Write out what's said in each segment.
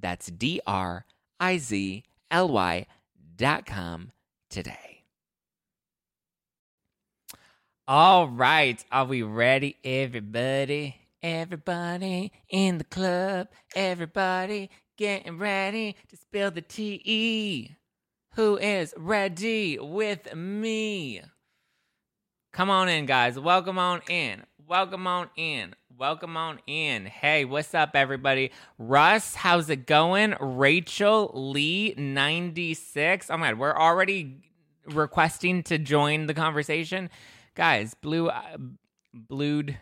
That's D R I Z L Y dot com today. All right. Are we ready, everybody? Everybody in the club. Everybody getting ready to spill the tea. Who is ready with me? Come on in, guys. Welcome on in. Welcome on in. Welcome on in. Hey, what's up, everybody? Russ, how's it going? Rachel Lee, 96. Oh my God, we're already requesting to join the conversation. Guys, blue, uh, blued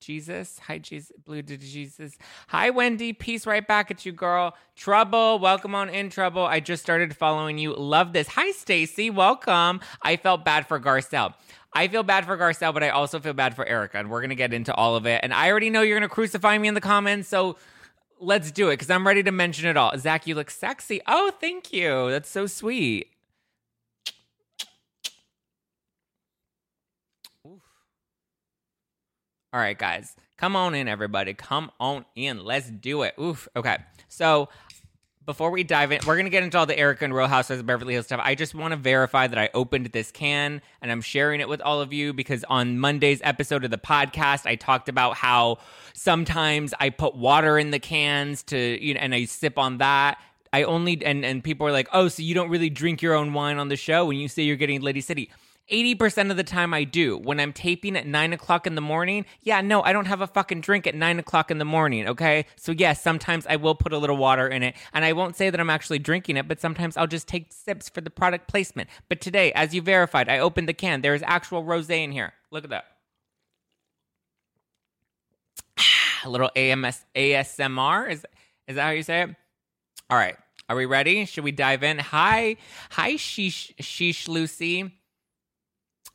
Jesus. Hi, Jesus. Blue to Jesus. Hi, Wendy. Peace right back at you, girl. Trouble. Welcome on in, Trouble. I just started following you. Love this. Hi, Stacy. Welcome. I felt bad for Garcelle. I feel bad for Garcelle, but I also feel bad for Erika, and we're gonna get into all of it. And I already know you're gonna crucify me in the comments, so let's do it because I'm ready to mention it all. Zack, you look sexy. Oh, thank you. That's so sweet. All right, guys, come on in, everybody. Come on in. Let's do it. Oof. Okay. So before we dive in, we're gonna get into all the Erika and Real Housewives of Beverly Hills stuff. I just want to verify that I opened this can and I'm sharing it with all of you because on Monday's episode of the podcast, I talked about how sometimes I put water in the cans to you know, and I sip on that. I only and and people are like, oh, so you don't really drink your own wine on the show when you say you're getting Lady City. 80% of the time I do. When I'm taping at 9 o'clock in the morning, yeah, no, I don't have a fucking drink at 9 o'clock in the morning, okay? So, yes, sometimes I will put a little water in it. And I won't say that I'm actually drinking it, but sometimes I'll just take sips for the product placement. But today, as you verified, I opened the can. There is actual rose in here. Look at that. a little AMS, ASMR. Is, is that how you say it? All right. Are we ready? Should we dive in? Hi. Hi, Sheesh, Sheesh Lucy.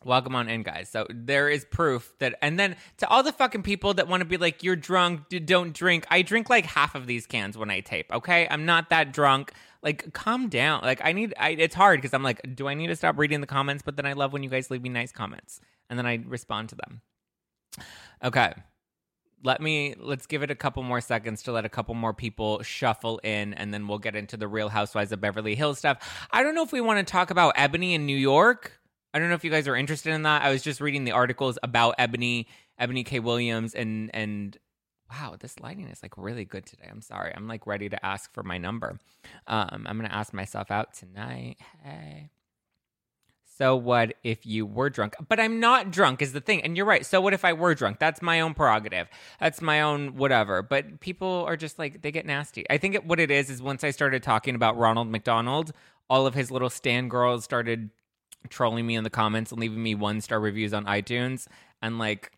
Welcome on in, guys. So there is proof that, and then to all the fucking people that want to be like, you're drunk, don't drink. I drink like half of these cans when I tape. Okay, I'm not that drunk. Like, calm down. Like, I need. I, it's hard because I'm like, do I need to stop reading the comments? But then I love when you guys leave me nice comments, and then I respond to them. Okay, let me. Let's give it a couple more seconds to let a couple more people shuffle in, and then we'll get into the Real Housewives of Beverly Hills stuff. I don't know if we want to talk about Ebony in New York. I don't know if you guys are interested in that. I was just reading the articles about Ebony, Ebony K. Williams, and and wow, this lighting is like really good today. I'm sorry. I'm like ready to ask for my number. Um, I'm gonna ask myself out tonight. Hey. So what if you were drunk? But I'm not drunk is the thing. And you're right. So what if I were drunk? That's my own prerogative. That's my own whatever. But people are just like they get nasty. I think it, what it is is once I started talking about Ronald McDonald, all of his little stand girls started trolling me in the comments and leaving me one star reviews on iTunes. And like,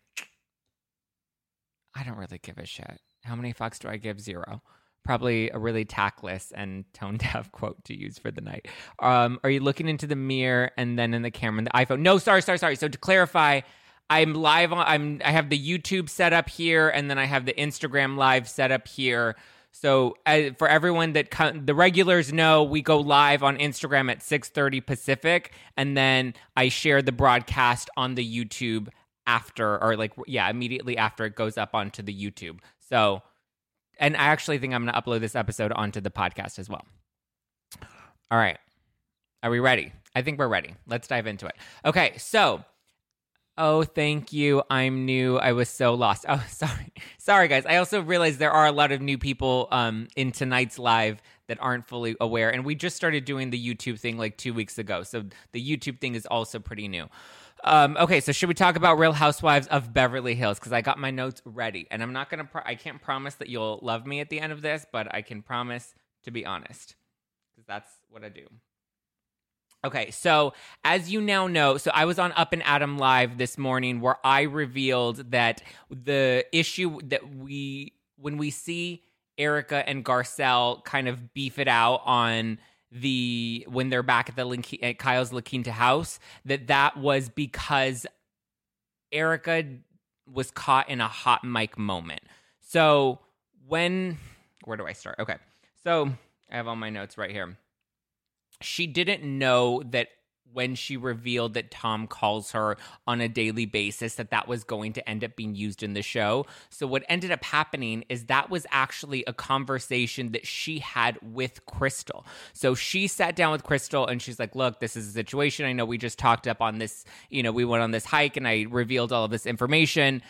I don't really give a shit. How many fucks do I give? Zero. Probably a really tactless and tone deaf quote to use for the night. Um, are you looking into the mirror and then in the camera in the iPhone? No, sorry, sorry, sorry. So to clarify, I'm live on. I'm. I have the YouTube set up here, and then I have the Instagram live set up here. So uh, for everyone that the regulars know, we go live on Instagram at 6:30 Pacific, and then I share the broadcast on the YouTube after, or like yeah, immediately after it goes up onto the YouTube. So, and I actually think I'm going to upload this episode onto the podcast as well. All right, are we ready? I think we're ready. Let's dive into it. Okay, so Oh, thank you. I'm new. I was so lost. Oh, sorry. Sorry, guys. I also realized there are a lot of new people um, in tonight's live that aren't fully aware. And we just started doing the YouTube thing like two weeks ago. So the YouTube thing is also pretty new. Um, okay, so should we talk about Real Housewives of Beverly Hills? Because I got my notes ready, and I'm not gonna. Pro- I can't promise that you'll love me at the end of this, but I can promise to be honest, because that's what I do. Okay, so as you now know, so I was on Up and Adam Live this morning where I revealed that the issue that we, when we see Erika and Garcelle kind of beef it out on the when they're back at the Link- at Kyle's La Quinta house, that that was because Erika was caught in a hot mic moment. So when where do I start? Okay, so I have all my notes right here she didn't know that when she revealed that Tom calls her on a daily basis that that was going to end up being used in the show. So what ended up happening is that was actually a conversation that she had with Crystal. So she sat down with Crystal and she's like, "Look, this is a situation. I know we just talked up on this, you know, we went on this hike and I revealed all of this information."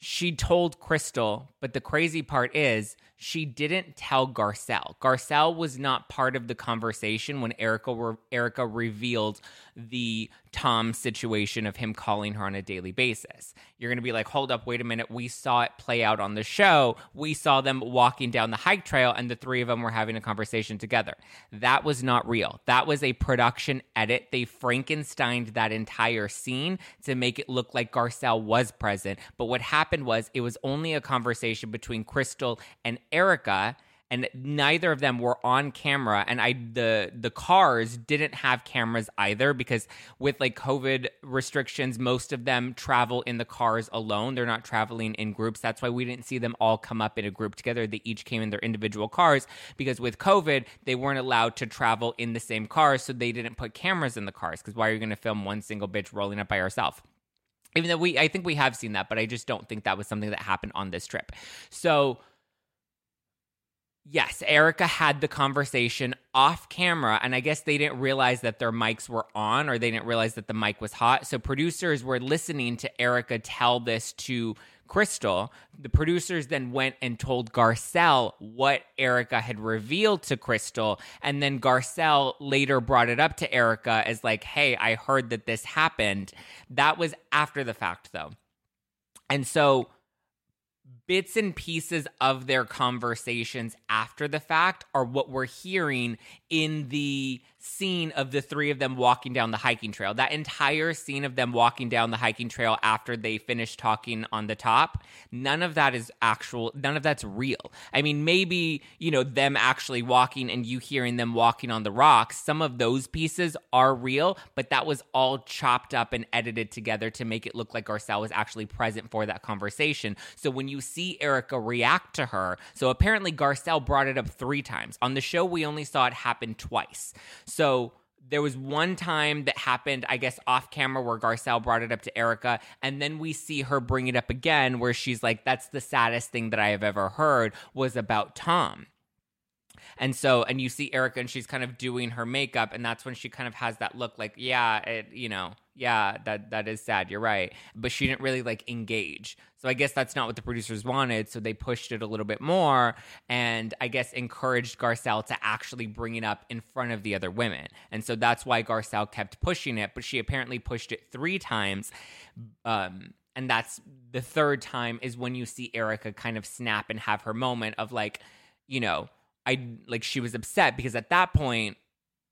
She told Crystal, but the crazy part is she didn't tell Garcelle. Garcelle was not part of the conversation when Erika re- Erika revealed the Tom situation of him calling her on a daily basis. You're going to be like, "Hold up, wait a minute. We saw it play out on the show. We saw them walking down the hike trail and the three of them were having a conversation together." That was not real. That was a production edit. They Frankensteined that entire scene to make it look like Garcelle was present. But what happened was it was only a conversation between Crystal and Erika and neither of them were on camera and i the the cars didn't have cameras either because with like covid restrictions most of them travel in the cars alone. They're not traveling in groups. That's why we didn't see them all come up in a group together. They each came in their individual cars because with covid they weren't allowed to travel in the same cars so they didn't put cameras in the cars because why are you going to film one single bitch rolling up by herself even though we i think we have seen that but i just don't think that was something that happened on this trip. So Yes, Erika had the conversation off camera, and I guess they didn't realize that their mics were on or they didn't realize that the mic was hot. So producers were listening to Erika tell this to Crystal. The producers then went and told Garcelle what Erika had revealed to Crystal. And then Garcelle later brought it up to Erika as, like, hey, I heard that this happened. That was after the fact, though. And so bits and pieces of their conversations after the fact are what we're hearing in the scene of the three of them walking down the hiking trail. That entire scene of them walking down the hiking trail after they finish talking on the top, none of that is actual, none of that's real. I mean, maybe, you know, them actually walking and you hearing them walking on the rocks, some of those pieces are real, but that was all chopped up and edited together to make it look like Garcelle was actually present for that conversation. So when you see Erika react to her, so apparently Garcelle brought it up three times. On the show, we only saw it happen twice. So there was one time that happened, I guess, off camera where Garcelle brought it up to Erika. and then we see her bring it up again where she's like, "That's the saddest thing that I have ever heard was about Tom." And so, and you see Erika and she's kind of doing her makeup, and that's when she kind of has that look, like, yeah, it, you know, yeah, that that is sad. You're right, but she didn't really like engage. So I guess that's not what the producers wanted. So they pushed it a little bit more, and I guess encouraged Garcelle to actually bring it up in front of the other women. And so that's why Garcelle kept pushing it, but she apparently pushed it three times. Um, and that's the third time is when you see Erika kind of snap and have her moment of like, you know, I like she was upset because at that point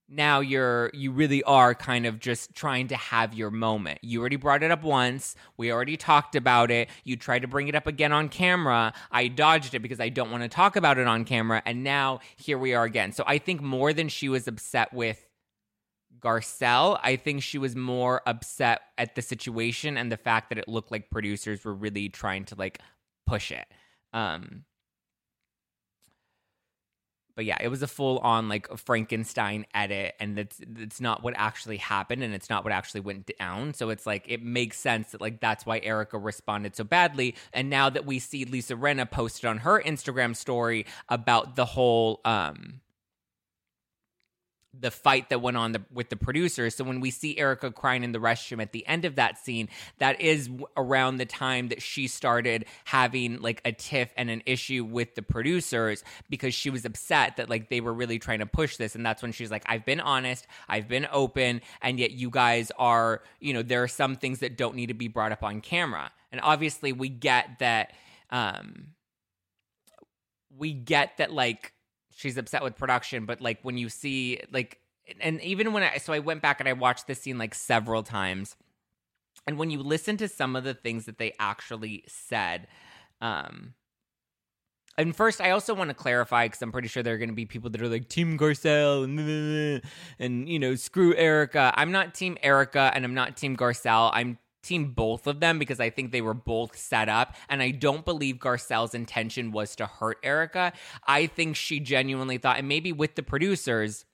now you're you really are kind of just trying to have your moment. You already brought it up once. We already talked about it. You tried to bring it up again on camera. I dodged it because I don't want to talk about it on camera and now here we are again. So I think more than she was upset with Garcelle, I think she was more upset at the situation and the fact that it looked like producers were really trying to like push it. Um but yeah, it was a full on like Frankenstein edit, and it's it's not what actually happened, and it's not what actually went down. So it's like it makes sense that like that's why Erika responded so badly. And now that we see Lisa Rinna posted on her Instagram story about the whole um the fight that went on the, with the producers. So when we see Erika crying in the restroom at the end of that scene, that is around the time that she started having like a tiff and an issue with the producers because she was upset that like they were really trying to push this. And that's when she's like, I've been honest, I've been open, and yet you guys are, you know, there are some things that don't need to be brought up on camera. And obviously we get that, um, we get that like she's upset with production, but like when you see like and even when I so I went back and I watched this scene like several times. And when you listen to some of the things that they actually said, um and first, I also want to clarify because I'm pretty sure there are going to be people that are like Team Garcelle and, and you know screw Erika. I'm not Team Erika and I'm not Team Garcelle. I'm team both of them because I think they were both set up. And I don't believe Garcelle's intention was to hurt Erika. I think she genuinely thought, and maybe with the producers,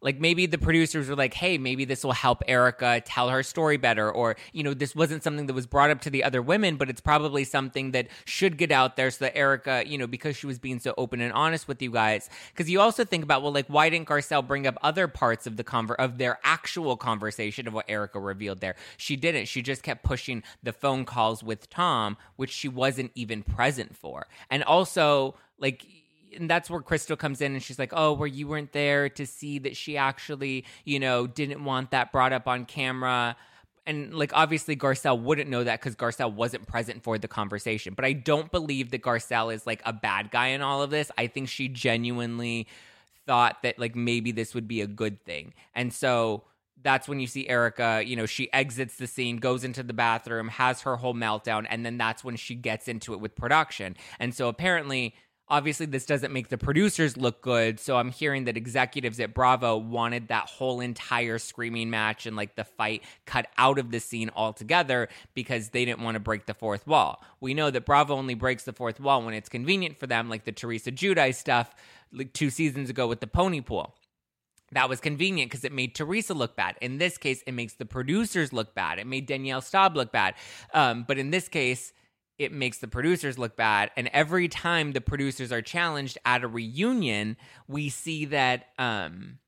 like maybe the producers were like, hey, maybe this will help Erika tell her story better. Or, you know, this wasn't something that was brought up to the other women, but it's probably something that should get out there so that Erika, you know, because she was being so open and honest with you guys. Because you also think about, well, like, why didn't Garcelle bring up other parts of the conver- of their actual conversation of what Erika revealed there? She didn't. She just kept pushing the phone calls with Tom, which she wasn't even present for. And also, like, and that's where Crystal comes in and she's like, "Oh, where you weren't there to see that she actually, you know, didn't want that brought up on camera." And like obviously Garcelle wouldn't know that cuz Garcelle wasn't present for the conversation. But I don't believe that Garcelle is like a bad guy in all of this. I think she genuinely thought that like maybe this would be a good thing. And so that's when you see Erika, you know, she exits the scene, goes into the bathroom, has her whole meltdown, and then that's when she gets into it with production. And so apparently Obviously, this doesn't make the producers look good. So I'm hearing that executives at Bravo wanted that whole entire screaming match and like the fight cut out of the scene altogether because they didn't want to break the fourth wall. We know that Bravo only breaks the fourth wall when it's convenient for them, like the Teresa Giudice stuff like two seasons ago with the pony pool that was convenient because it made Teresa look bad. In this case, it makes the producers look bad. It made Danielle Staub look bad. Um, but in this case, it makes the producers look bad. And every time the producers are challenged at a reunion, we see that um,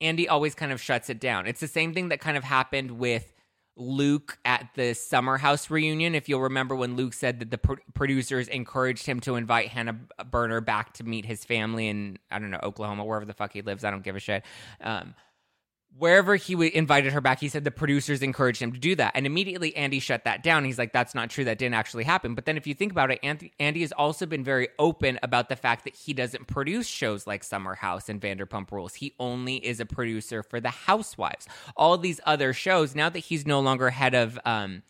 Andy always kind of shuts it down. It's the same thing that kind of happened with Luke at the Summer House reunion. If you'll remember when Luke said that the pro- producers encouraged him to invite Hannah Berner back to meet his family in, I don't know, Oklahoma, wherever the fuck he lives. I don't give a shit. Um, wherever he w- invited her back, he said the producers encouraged him to do that. And immediately Andy shut that down. He's like, that's not true. That didn't actually happen. But then if you think about it, Andy, Andy has also been very open about the fact that he doesn't produce shows like Summer House and Vanderpump Rules. He only is a producer for The Housewives. All these other shows, now that he's no longer head of, um,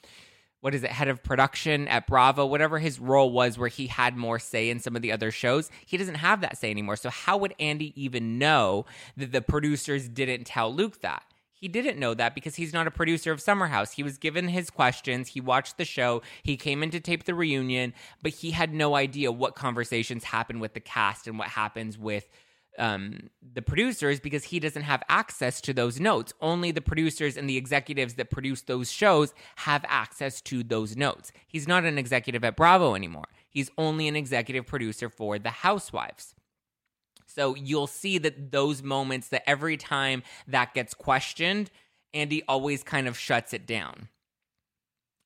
what is it, head of production at Bravo, whatever his role was, where he had more say in some of the other shows, he doesn't have that say anymore. So, how would Andy even know that the producers didn't tell Luke that? He didn't know that because he's not a producer of Summer House. He was given his questions, he watched the show, he came in to tape the reunion, but he had no idea what conversations happen with the cast and what happens with um, the producers because he doesn't have access to those notes. Only the producers and the executives that produce those shows have access to those notes. He's not an executive at Bravo anymore. He's only an executive producer for The Housewives. So you'll see that those moments that every time that gets questioned, Andy always kind of shuts it down.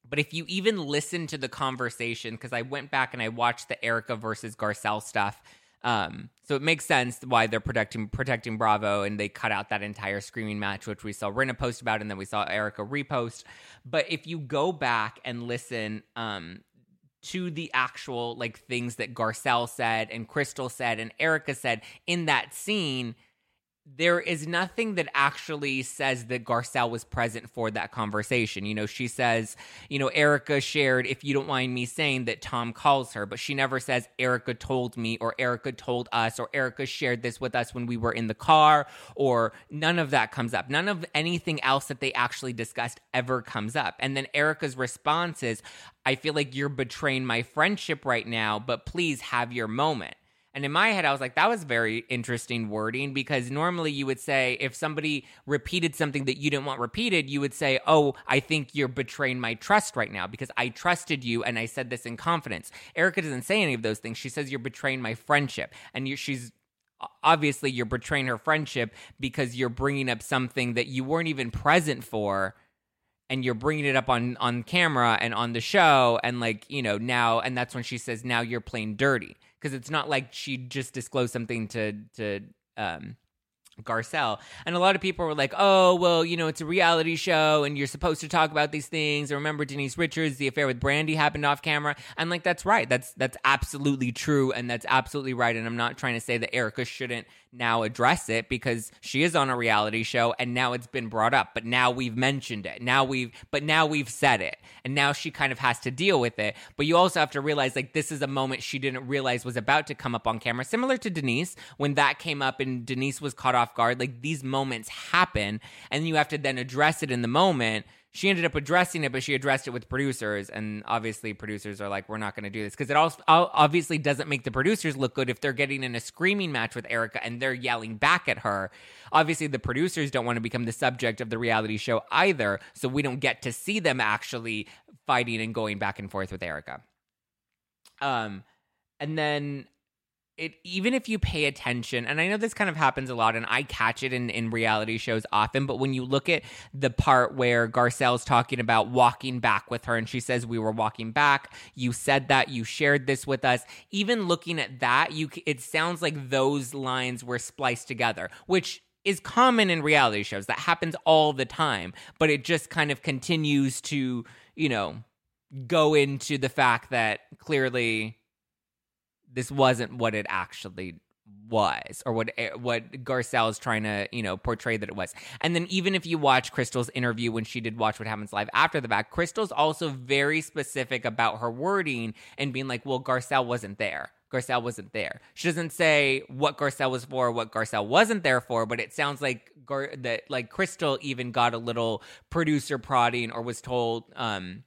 But if you even listen to the conversation, because I went back and I watched the Erika versus Garcelle stuff um, so it makes sense why they're protecting protecting Bravo, and they cut out that entire screaming match, which we saw Rinna post about, and then we saw Erika repost. But if you go back and listen um, to the actual like things that Garcelle said and Crystal said and Erika said in that scene there is nothing that actually says that Garcelle was present for that conversation. You know, she says, you know, Erika shared, if you don't mind me saying that Tom calls her, but she never says Erika told me or Erika told us or Erika shared this with us when we were in the car or none of that comes up. None of anything else that they actually discussed ever comes up. And then Erika's response is, I feel like you're betraying my friendship right now, but please have your moment. And in my head, I was like, that was very interesting wording because normally you would say, if somebody repeated something that you didn't want repeated, you would say, oh, I think you're betraying my trust right now because I trusted you and I said this in confidence. Erika doesn't say any of those things. She says, you're betraying my friendship. And she's obviously you're betraying her friendship because you're bringing up something that you weren't even present for and you're bringing it up on on camera and on the show and like you know now and that's when she says now you're playing dirty because it's not like she just disclosed something to to um Garcelle. And a lot of people were like, oh, well, you know, it's a reality show and you're supposed to talk about these things. And remember Denise Richards, the affair with Brandi happened off camera. And like, that's right. That's, that's absolutely true. And that's absolutely right. And I'm not trying to say that Erika shouldn't now address it because she is on a reality show and now it's been brought up. But now we've mentioned it. Now we've, but now we've said it. And now she kind of has to deal with it. But you also have to realize like this is a moment she didn't realize was about to come up on camera, similar to Denise when that came up and Denise was caught off guard. Like these moments happen and you have to then address it in the moment she ended up addressing it, but she addressed it with producers, and obviously producers are like, "We're not going to do this," because it also obviously doesn't make the producers look good if they're getting in a screaming match with Erika and they're yelling back at her. Obviously, the producers don't want to become the subject of the reality show either, so we don't get to see them actually fighting and going back and forth with Erika. Um, and then it even if you pay attention and i know this kind of happens a lot and i catch it in, in reality shows often but when you look at the part where garcelle's talking about walking back with her and she says we were walking back. You said that. You shared this with us. Even looking at that you it sounds like those lines were spliced together which is common in reality shows. That happens all the time but it just kind of continues to you know go into the fact that clearly this wasn't what it actually was or what eh, what Garcelle is trying to you know portray that it was. And then even if you watch Crystal's interview when she did Watch What Happens Live after the fact, Crystal's also very specific about her wording and being like, "Well, Garcelle wasn't there." Garcelle wasn't there. She doesn't say what Garcelle was for, what Garcelle wasn't there for, but it sounds like Gar- that like Crystal even got a little producer prodding or was told um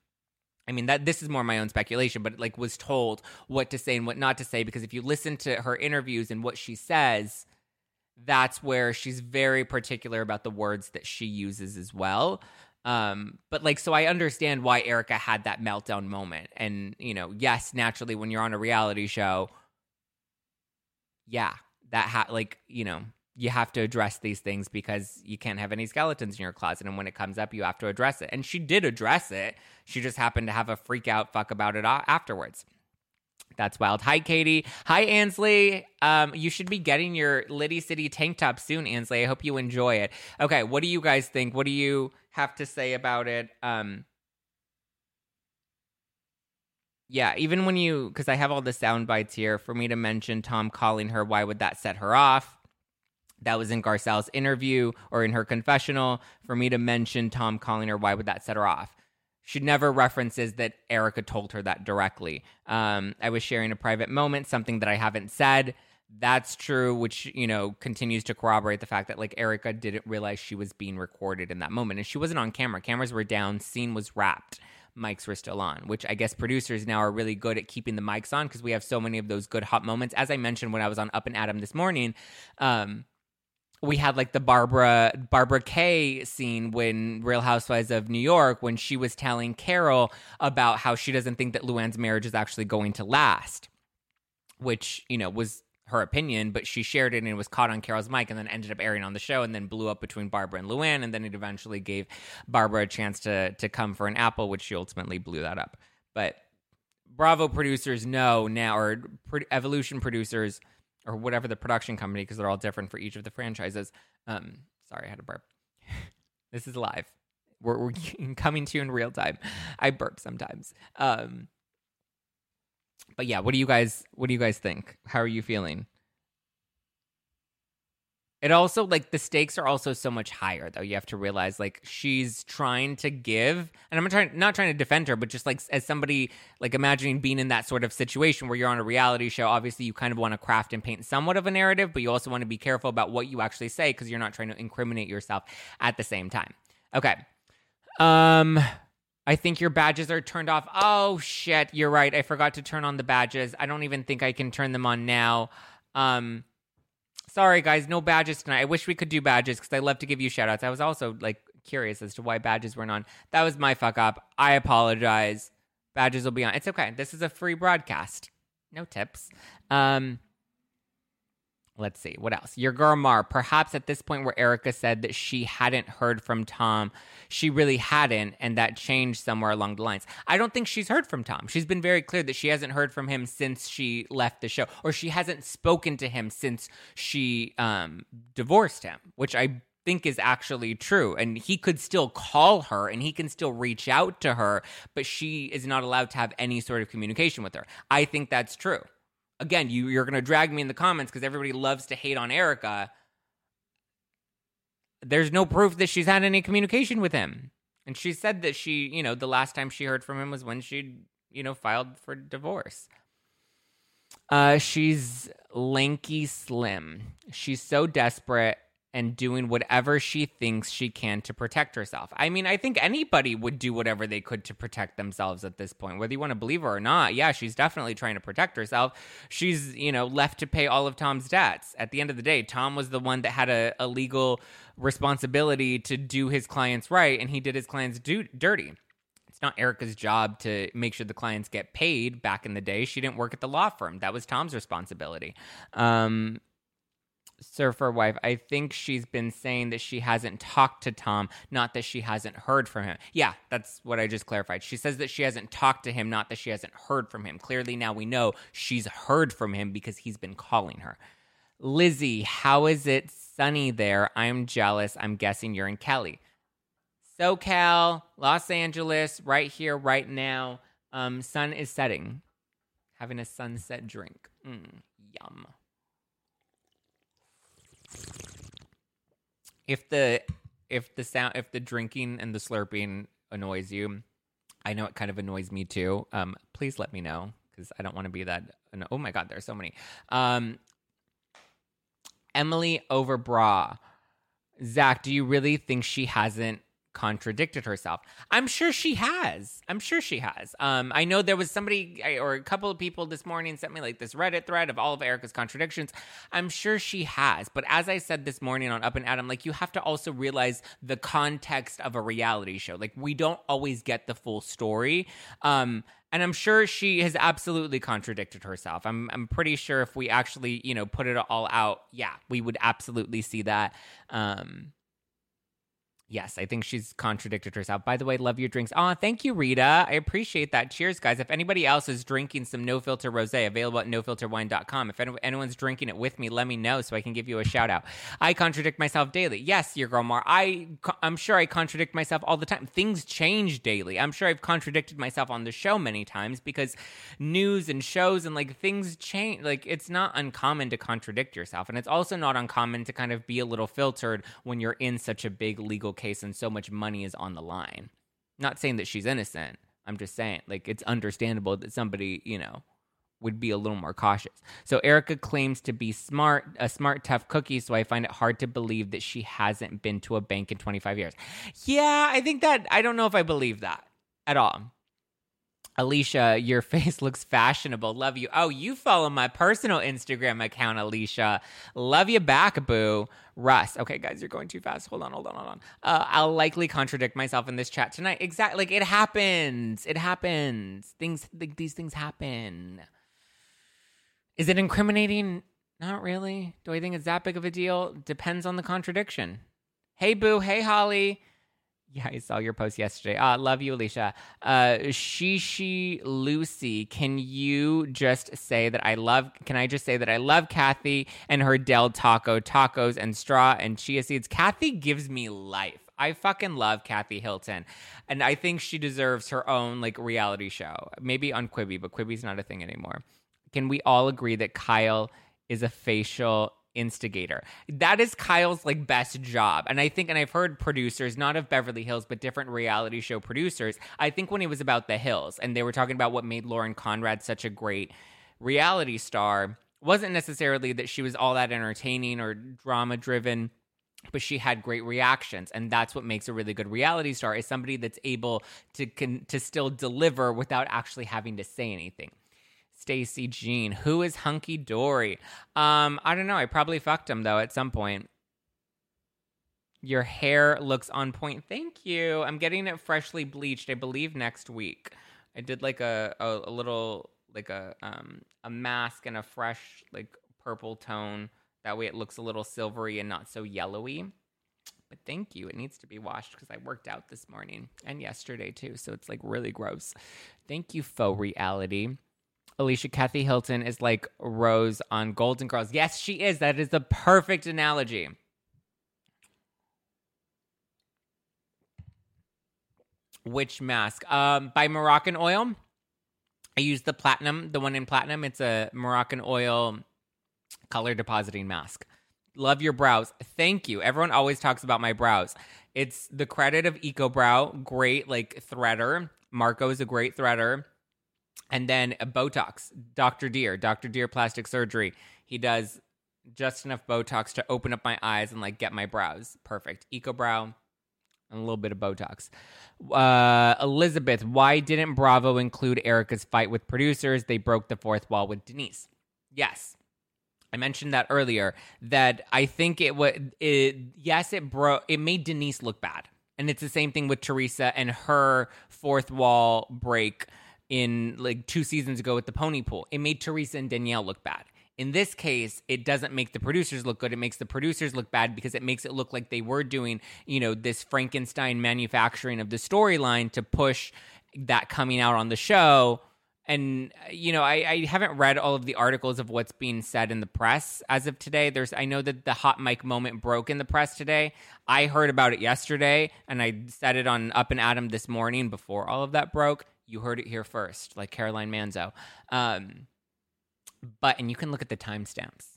I mean that this is more my own speculation, but like was told what to say and what not to say because if you listen to her interviews and what she says, that's where she's very particular about the words that she uses as well. Um, but like, so I understand why Erika had that meltdown moment. And, you know, yes, naturally, when you're on a reality show, yeah, that ha- like, you know, you have to address these things because you can't have any skeletons in your closet. And when it comes up, you have to address it. And she did address it. She just happened to have a freak out fuck about it afterwards. That's wild. Hi, Katie. Hi, Ansley. Um, you should be getting your Liddy City tank top soon, Ansley. I hope you enjoy it. Okay, what do you guys think? What do you have to say about it? Um, yeah, even when you, because I have all the sound bites here for me to mention Tom calling her, why would that set her off? That was in Garcelle's interview or in her confessional for me to mention Tom calling her. Why would that set her off? She never references that Erika told her that directly. Um, I was sharing a private moment, something that I haven't said. That's true, which, you know, continues to corroborate the fact that, like, Erika didn't realize she was being recorded in that moment. And she wasn't on camera. Cameras were down, scene was wrapped mics were still on, which I guess producers now are really good at keeping the mics on because we have so many of those good hot moments. As I mentioned when I was on Up and Adam this morning, um, we had like the Barbara Barbara Kay scene when Real Housewives of New York when she was telling Carol about how she doesn't think that Luann's marriage is actually going to last, which you know was her opinion, but she shared it and it was caught on Carol's mic and then ended up airing on the show and then blew up between Barbara and Luann and then it eventually gave Barbara a chance to to come for an apple, which she ultimately blew that up. But Bravo producers know now, or Evolution producers or whatever the production company, because they're all different for each of the franchises. Um, sorry, I had a burp. this is live. We're, we're coming to you in real time. I burp sometimes. Um, but yeah, what do you guys what do you guys think? How are you feeling? It also like the stakes are also so much higher though. You have to realize like she's trying to give, and I'm trying not trying to defend her, but just like as somebody like imagining being in that sort of situation where you're on a reality show. Obviously, you kind of want to craft and paint somewhat of a narrative, but you also want to be careful about what you actually say because you're not trying to incriminate yourself at the same time. Okay. Um. I think your badges are turned off. Oh shit, you're right. I forgot to turn on the badges. I don't even think I can turn them on now. Um sorry guys, no badges tonight. I wish we could do badges because I love to give you shout outs. I was also like curious as to why badges weren't on. That was my fuck up. I apologize. Badges will be on. It's okay. This is a free broadcast. No tips. Um Let's see what else. Your girl Mar. Perhaps at this point where Erika said that she hadn't heard from Tom, she really hadn't, and that changed somewhere along the lines. I don't think she's heard from Tom. She's been very clear that she hasn't heard from him since she left the show, or she hasn't spoken to him since she um, divorced him, which I think is actually true. And he could still call her and he can still reach out to her, but she is not allowed to have any sort of communication with her. I think that's true again, you, you're going to drag me in the comments because everybody loves to hate on Erika. There's no proof that she's had any communication with him. And she said that she, you know, the last time she heard from him was when she, you know, filed for divorce. Uh, she's lanky slim. She's so desperate and doing whatever she thinks she can to protect herself. I mean, I think anybody would do whatever they could to protect themselves at this point, whether you want to believe her or not. Yeah, she's definitely trying to protect herself. She's, you know, left to pay all of Tom's debts. At the end of the day, Tom was the one that had a, a legal responsibility to do his clients right, and he did his clients do- dirty. It's not Erika's job to make sure the clients get paid back in the day. She didn't work at the law firm. That was Tom's responsibility. Um, surfer wife, I think she's been saying that she hasn't talked to Tom, not that she hasn't heard from him. Yeah, that's what I just clarified. She says that she hasn't talked to him, not that she hasn't heard from him. Clearly, now we know she's heard from him because he's been calling her. Lizzie, how is it sunny there? I'm jealous. I'm guessing you're in Cali. SoCal, Los Angeles, right here, right now. Um, sun is setting. Having a sunset drink. Mm, yum. If the if the sound if the drinking and the slurping annoys you, I know it kind of annoys me too. Um, please let me know because I don't want to be that. Oh my god, there's so many. Um, Emily Overbra, Zack, do you really think she hasn't contradicted herself. I'm sure she has. I'm sure she has. Um, I know there was somebody or a couple of people this morning sent me like this Reddit thread of all of Erika's contradictions. I'm sure she has. But as I said this morning on Up and Adam, like you have to also realize the context of a reality show. Like we don't always get the full story. Um, and I'm sure she has absolutely contradicted herself. I'm I'm pretty sure if we actually, you know, put it all out, yeah, we would absolutely see that. Um, Yes, I think she's contradicted herself. By the way, love your drinks. Oh, thank you, Rita. I appreciate that. Cheers, guys. If anybody else is drinking some no filter rose, available at nofilterwine.com. If anyone's drinking it with me, let me know so I can give you a shout out. I contradict myself daily. Yes, your girl Mar. I I'm sure I contradict myself all the time. Things change daily. I'm sure I've contradicted myself on the show many times because news and shows and like things change. Like it's not uncommon to contradict yourself, and it's also not uncommon to kind of be a little filtered when you're in such a big legal case and so much money is on the line. Not saying that she's innocent. I'm just saying, like, it's understandable that somebody, you know, would be a little more cautious. So Erika claims to be smart, a smart, tough cookie. So I find it hard to believe that she hasn't been to a bank in 25 years. Yeah, I think that, I don't know if I believe that at all. Alicia, your face looks fashionable. Love you. Oh, you follow my personal Instagram account, Alicia. Love you back, boo. Russ. Okay, guys, you're going too fast. Hold on, hold on, hold on. Uh, I'll likely contradict myself in this chat tonight. Exactly. Like, it happens. It happens. Things, like, these things happen. Is it incriminating? Not really. Do I think it's that big of a deal? Depends on the contradiction. Hey, boo. Hey, Holly. Yeah, I saw your post yesterday. Uh, love you, Alicia. Uh, Shishi Lucy, can you just say that I love? Can I just say that I love Kathy and her Del Taco tacos and straw and chia seeds? Kathy gives me life. I fucking love Kathy Hilton, and I think she deserves her own like reality show. Maybe on Quibi, but Quibi's not a thing anymore. Can we all agree that Kyle is a facial instigator. That is Kyle's like best job. And I think and I've heard producers not of Beverly Hills but different reality show producers. I think when it was about The Hills and they were talking about what made Lauren Conrad such a great reality star wasn't necessarily that she was all that entertaining or drama driven but she had great reactions and that's what makes a really good reality star is somebody that's able to can, to still deliver without actually having to say anything Stacy Jean. Who is Hunky Dory? Um, I don't know. I probably fucked him though at some point. Your hair looks on point. Thank you. I'm getting it freshly bleached. I believe next week. I did like a a, a little like a um a mask and a fresh like purple tone That way it looks a little silvery and not so yellowy. But thank you. It needs to be washed because I worked out this morning and yesterday too. So it's like really gross. Thank you, faux reality. Alicia Kathy Hilton is like Rose on Golden Girls. Yes, she is. That is the perfect analogy. Which mask? Um, by Moroccan Oil. I used the platinum, the one in platinum. It's a Moroccan Oil color depositing mask. Love your brows. Thank you. Everyone always talks about my brows. It's the credit of EcoBrow, great like threader. Marco is a great threader. And then Botox, Dr. Deer, Dr. Deer Plastic Surgery. He does just enough Botox to open up my eyes and like get my brows perfect. EcoBrow and a little bit of Botox. Uh, Elizabeth, why didn't Bravo include Erika's fight with producers? They broke the fourth wall with Denise. Yes. I mentioned that earlier that I think it was it yes it broke it made Denise look bad. And it's the same thing with Teresa and her fourth wall break in like two seasons ago with the pony pool. It made Teresa and Danielle look bad. In this case, it doesn't make the producers look good. It makes the producers look bad because it makes it look like they were doing, you know, this Frankenstein manufacturing of the storyline to push that coming out on the show. And you know, I, I haven't read all of the articles of what's being said in the press as of today. There's, I know that the hot mic moment broke in the press today. I heard about it yesterday, and I said it on Up and Adam this morning before all of that broke. You heard it here first, like Caroline Manzo. Um, but and you can look at the timestamps.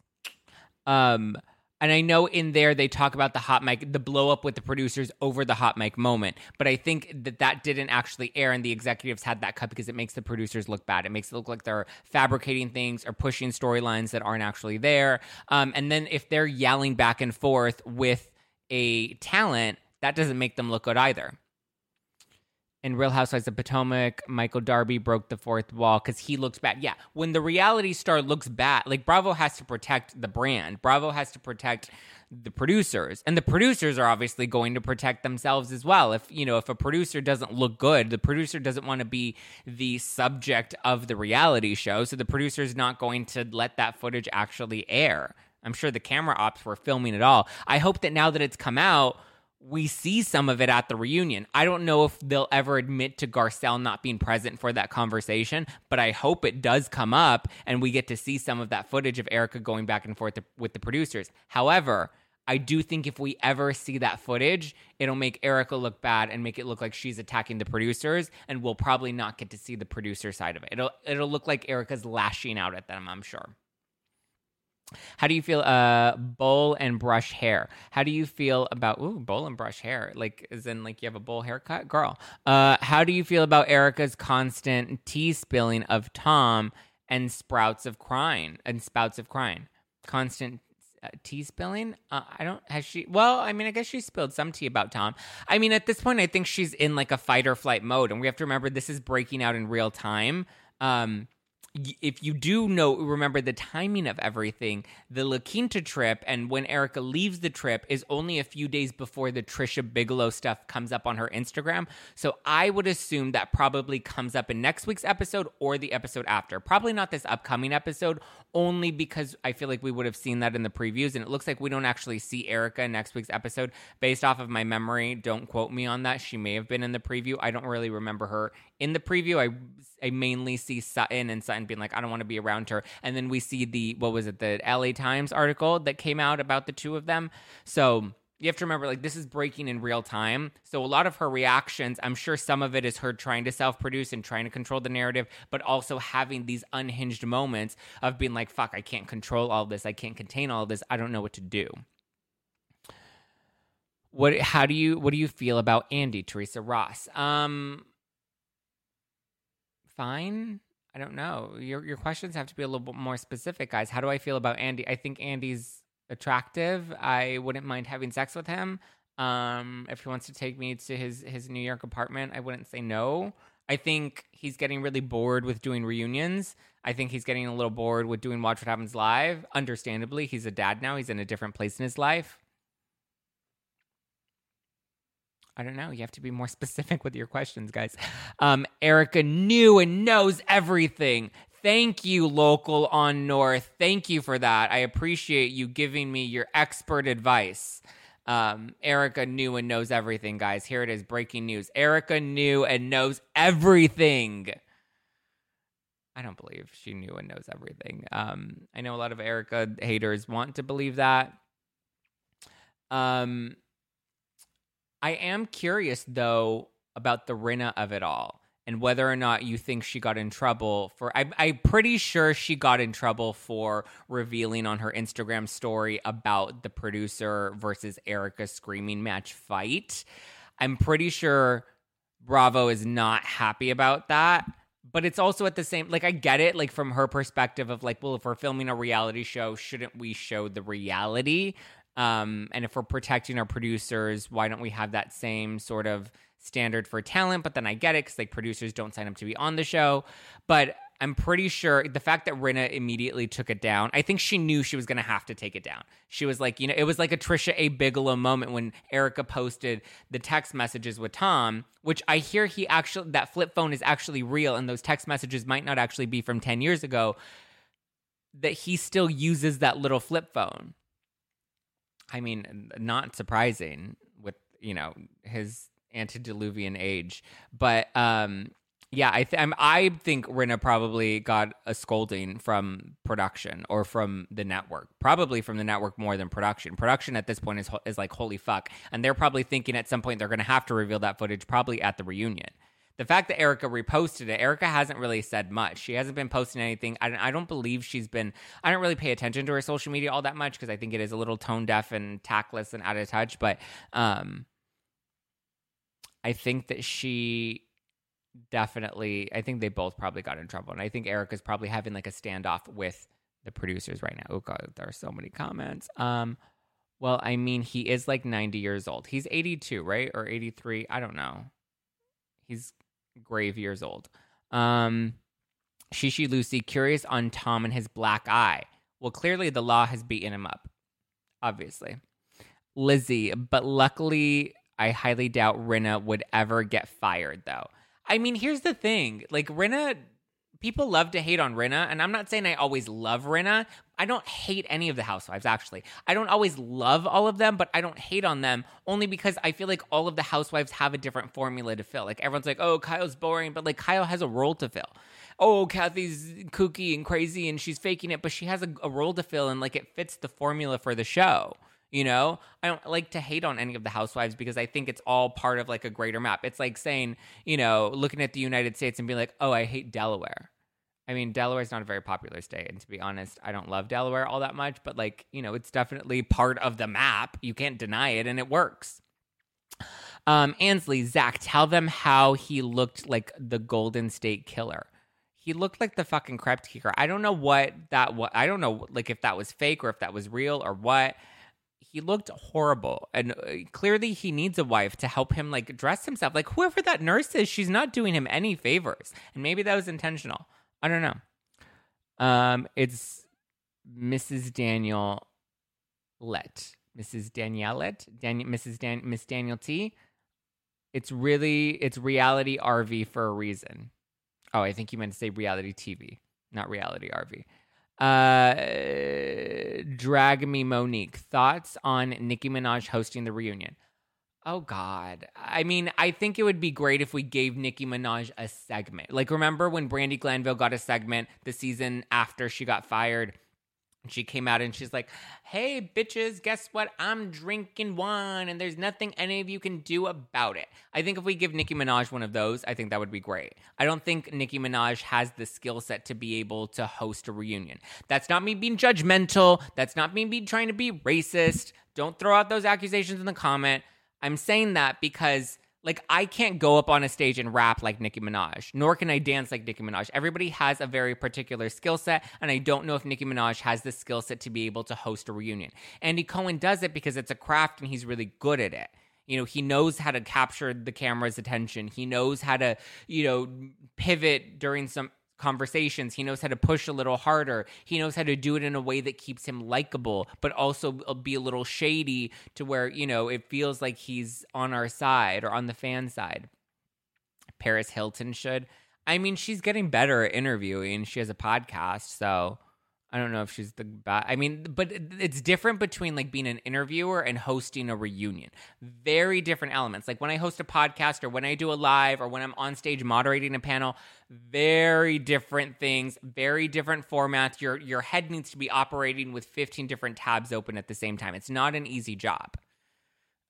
Um, and I know in there they talk about the hot mic, the blow up with the producers over the hot mic moment. But I think that that didn't actually air, and the executives had that cut because it makes the producers look bad. It makes it look like they're fabricating things or pushing storylines that aren't actually there. Um, and then if they're yelling back and forth with a talent, that doesn't make them look good either in Real Housewives of Potomac, Michael Darby broke the fourth wall because he looks bad. Yeah, when the reality star looks bad, like Bravo has to protect the brand. Bravo has to protect the producers, and the producers are obviously going to protect themselves as well. If you know, if a producer doesn't look good, the producer doesn't want to be the subject of the reality show, so the producer is not going to let that footage actually air. I'm sure the camera ops were filming it all. I hope that now that it's come out we see some of it at the reunion. I don't know if they'll ever admit to Garcelle not being present for that conversation, but I hope it does come up and we get to see some of that footage of Erika going back and forth with the producers. However, I do think if we ever see that footage, it'll make Erika look bad and make it look like she's attacking the producers, and we'll probably not get to see the producer side of it. It'll it'll look like Erika's lashing out at them, I'm sure. How do you feel uh bowl and brush hair? How do you feel about ooh bowl and brush hair? Like is in like you have a bowl haircut? Girl. Uh how do you feel about Erika's constant tea spilling of Tom and sprouts of crying and spouts of crying? Constant uh, tea spilling? Uh, I don't has she Well, I mean I guess she spilled some tea about Tom. I mean at this point I think she's in like a fight or flight mode and we have to remember this is breaking out in real time. Um if you do know remember the timing of everything the La Quinta trip and when Erika leaves the trip is only a few days before the Trisha Bigelow stuff comes up on her Instagram. So I would assume that probably comes up in next week's episode or the episode after. Probably not this upcoming episode only because I feel like we would have seen that in the previews. And it looks like we don't actually see Erika in next week's episode. Based off of my memory don't quote me on that. She may have been in the preview. I don't really remember her in the preview I I mainly see Sutton and Sutton being like, I don't want to be around her. And then we see the, what was it, the LA Times article that came out about the two of them. So you have to remember, like, this is breaking in real time. So a lot of her reactions, I'm sure some of it is her trying to self produce and trying to control the narrative, but also having these unhinged moments of being like, fuck, I can't control all this. I can't contain all this. I don't know what to do. What, how do you, what do you feel about Andy, Teresa Ross? Um, fine. I don't know. Your your questions have to be a little bit more specific, guys. How do I feel about Andy? I think Andy's attractive. I wouldn't mind having sex with him. Um, if he wants to take me to his his New York apartment, I wouldn't say no. I think he's getting really bored with doing reunions. I think he's getting a little bored with doing Watch What Happens Live. Understandably, he's a dad now. He's in a different place in his life. I don't know. You have to be more specific with your questions, guys. Um, Erika knew and knows everything. Thank you, local on North. Thank you for that. I appreciate you giving me your expert advice. Um, Erika knew and knows everything, guys. Here it is breaking news. Erika knew and knows everything. I don't believe she knew and knows everything. Um, I know a lot of Erika haters want to believe that. Um, I am curious though about the Rinna of it all and whether or not you think she got in trouble for I, i'm pretty sure she got in trouble for revealing on her instagram story about the producer versus erika screaming match fight. I'm pretty sure bravo is not happy about that but it's also at the same like i get it like from her perspective of like well if we're filming a reality show shouldn't we show the reality um and if we're protecting our producers why don't we have that same sort of standard for talent, but then I get it because like producers don't sign up to be on the show. But I'm pretty sure the fact that Rinna immediately took it down, I think she knew she was going to have to take it down. She was like, you know, it was like a Trisha A. Bigelow moment when Erika posted the text messages with Tom, which I hear he actually, that flip phone is actually real and those text messages might not actually be from 10 years ago, that he still uses that little flip phone. I mean, not surprising with, you know, his antediluvian age. But um, yeah, I th- i think Rinna probably got a scolding from production or from the network. Probably from the network more than production. Production at this point is is like holy fuck, and they're probably thinking at some point they're going to have to reveal that footage, probably at the reunion. The fact that Erika reposted it, Erika hasn't really said much. She hasn't been posting anything. I don't, I don't believe she's been. I don't really pay attention to her social media all that much because I think it is a little tone deaf and tactless and out of touch. But um, I think that she definitely I think they both probably got in trouble. And I think Erika's probably having like a standoff with the producers right now. Oh god, there are so many comments. Um well, I mean, he is like 90 years old. He's 82, right? Or 83, I don't know. He's grave years old. Um Shishi Lucy curious on Tom and his black eye. Well, clearly the law has beaten him up. Obviously. Lizzie, but luckily I highly doubt Rinna would ever get fired, though. I mean, here's the thing like, Rinna, people love to hate on Rinna, and I'm not saying I always love Rinna. I don't hate any of the housewives, actually. I don't always love all of them, but I don't hate on them only because I feel like all of the housewives have a different formula to fill. Like, everyone's like, oh, Kyle's boring, but like, Kyle has a role to fill. Oh, Kathy's kooky and crazy and she's faking it, but she has a, a role to fill and like it fits the formula for the show. You know, I don't like to hate on any of the housewives because I think it's all part of like a greater map. It's like saying, you know, looking at the United States and being like, oh, I hate Delaware. I mean, Delaware is not a very popular state. And to be honest, I don't love Delaware all that much, but like, you know, it's definitely part of the map. You can't deny it and it works. Um, Ansley, Zack, tell them how he looked like the Golden State Killer. He looked like the fucking Crypt Keeper. I don't know what that was. I don't know, like, if that was fake or if that was real or what he looked horrible and uh, clearly he needs a wife to help him like dress himself. Like whoever that nurse is she's not doing him any favors. And maybe that was intentional. I don't know. Um it's mrs daniel let mrs danielette daniel mrs dan miss daniel t? It's really it's reality rv for a reason. Oh i think you meant to say reality tv not reality rv uh, drag me Monique. Thoughts on Nicki Minaj hosting the reunion? Oh God. I mean, I think it would be great if we gave Nicki Minaj a segment. Like, remember when Brandi Glanville got a segment the season after she got fired? She came out and she's like, Hey, bitches, guess what? I'm drinking wine and there's nothing any of you can do about it. I think if we give Nicki Minaj one of those, I think that would be great. I don't think Nicki Minaj has the skill set to be able to host a reunion. That's not me being judgmental. That's not me being trying to be racist. Don't throw out those accusations in the comment. I'm saying that because like I can't go up on a stage and rap like Nicki Minaj, nor can I dance like Nicki Minaj. Everybody has a very particular skill set, and I don't know if Nicki Minaj has the skill set to be able to host a reunion. Andy Cohen does it because it's a craft and he's really good at it. You know, he knows how to capture the camera's attention. He knows how to, you know, pivot during some conversations. He knows how to push a little harder. He knows how to do it in a way that keeps him likable, but also be a little shady to where, you know, it feels like he's on our side or on the fan side. Paris Hilton should. I mean, she's getting better at interviewing. She has a podcast, so I don't know if she's the best. I mean, but it's different between like being an interviewer and hosting a reunion. Very different elements. Like when I host a podcast or when I do a live or when I'm on stage moderating a panel, very different things, very different formats. Your your head needs to be operating with 15 different tabs open at the same time. It's not an easy job.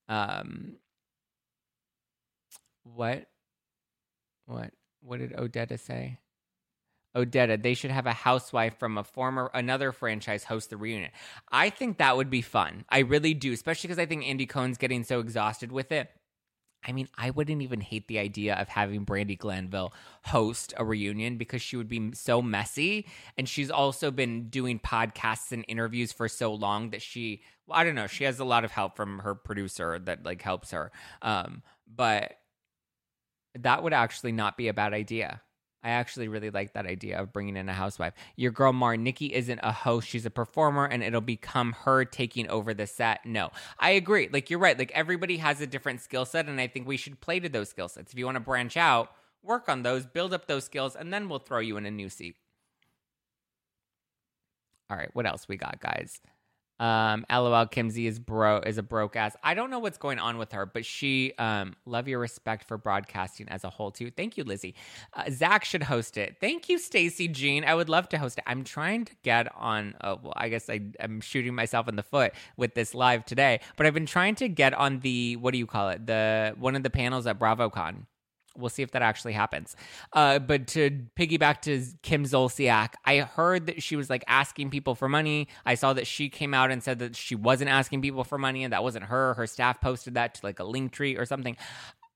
Um what what what did Odetta say? Odetta, they should have a housewife from a former another franchise host the reunion. I think that would be fun. I really do, especially because I think Andy Cohen's getting so exhausted with it. I mean, I wouldn't even hate the idea of having Brandi Glanville host a reunion because she would be so messy. And she's also been doing podcasts and interviews for so long that she, well, I don't know, she has a lot of help from her producer that like helps her. Um, but that would actually not be a bad idea. I actually really like that idea of bringing in a housewife. Your girl Mar Nikki isn't a host; she's a performer, and it'll become her taking over the set. No, I agree. Like you're right. Like everybody has a different skill set, and I think we should play to those skill sets. If you want to branch out, work on those, build up those skills, and then we'll throw you in a new seat. All right, what else we got, guys? Um, LOL Kimsey is bro is a broke ass. I don't know what's going on with her, but she um love your respect for broadcasting as a whole too. Thank you, Lizzie. Uh, Zack should host it. Thank you, Stacy Jean. I would love to host it. I'm trying to get on. Uh, well, I guess I, I'm shooting myself in the foot with this live today, but I've been trying to get on the what do you call it? The one of the panels at BravoCon. We'll see if that actually happens. Uh, but to piggyback to Kim Zolciak, I heard that she was like asking people for money. I saw that she came out and said that she wasn't asking people for money and that wasn't her. Her staff posted that to like a link tree or something.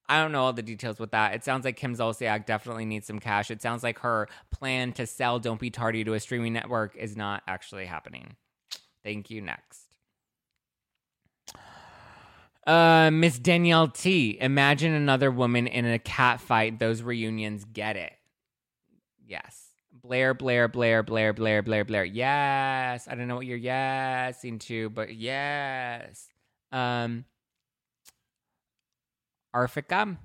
I don't know all the details with that. It sounds like Kim Zolciak definitely needs some cash. It sounds like her plan to sell Don't Be Tardy to a streaming network is not actually happening. Thank you. Next. Uh, Miss Danielle T. Imagine another woman in a cat fight. Those reunions get it. Yes. Blair, Blair, Blair, Blair, Blair, Blair, Blair. Yes. I don't know what you're yesing to, but yes. Um, Arfika,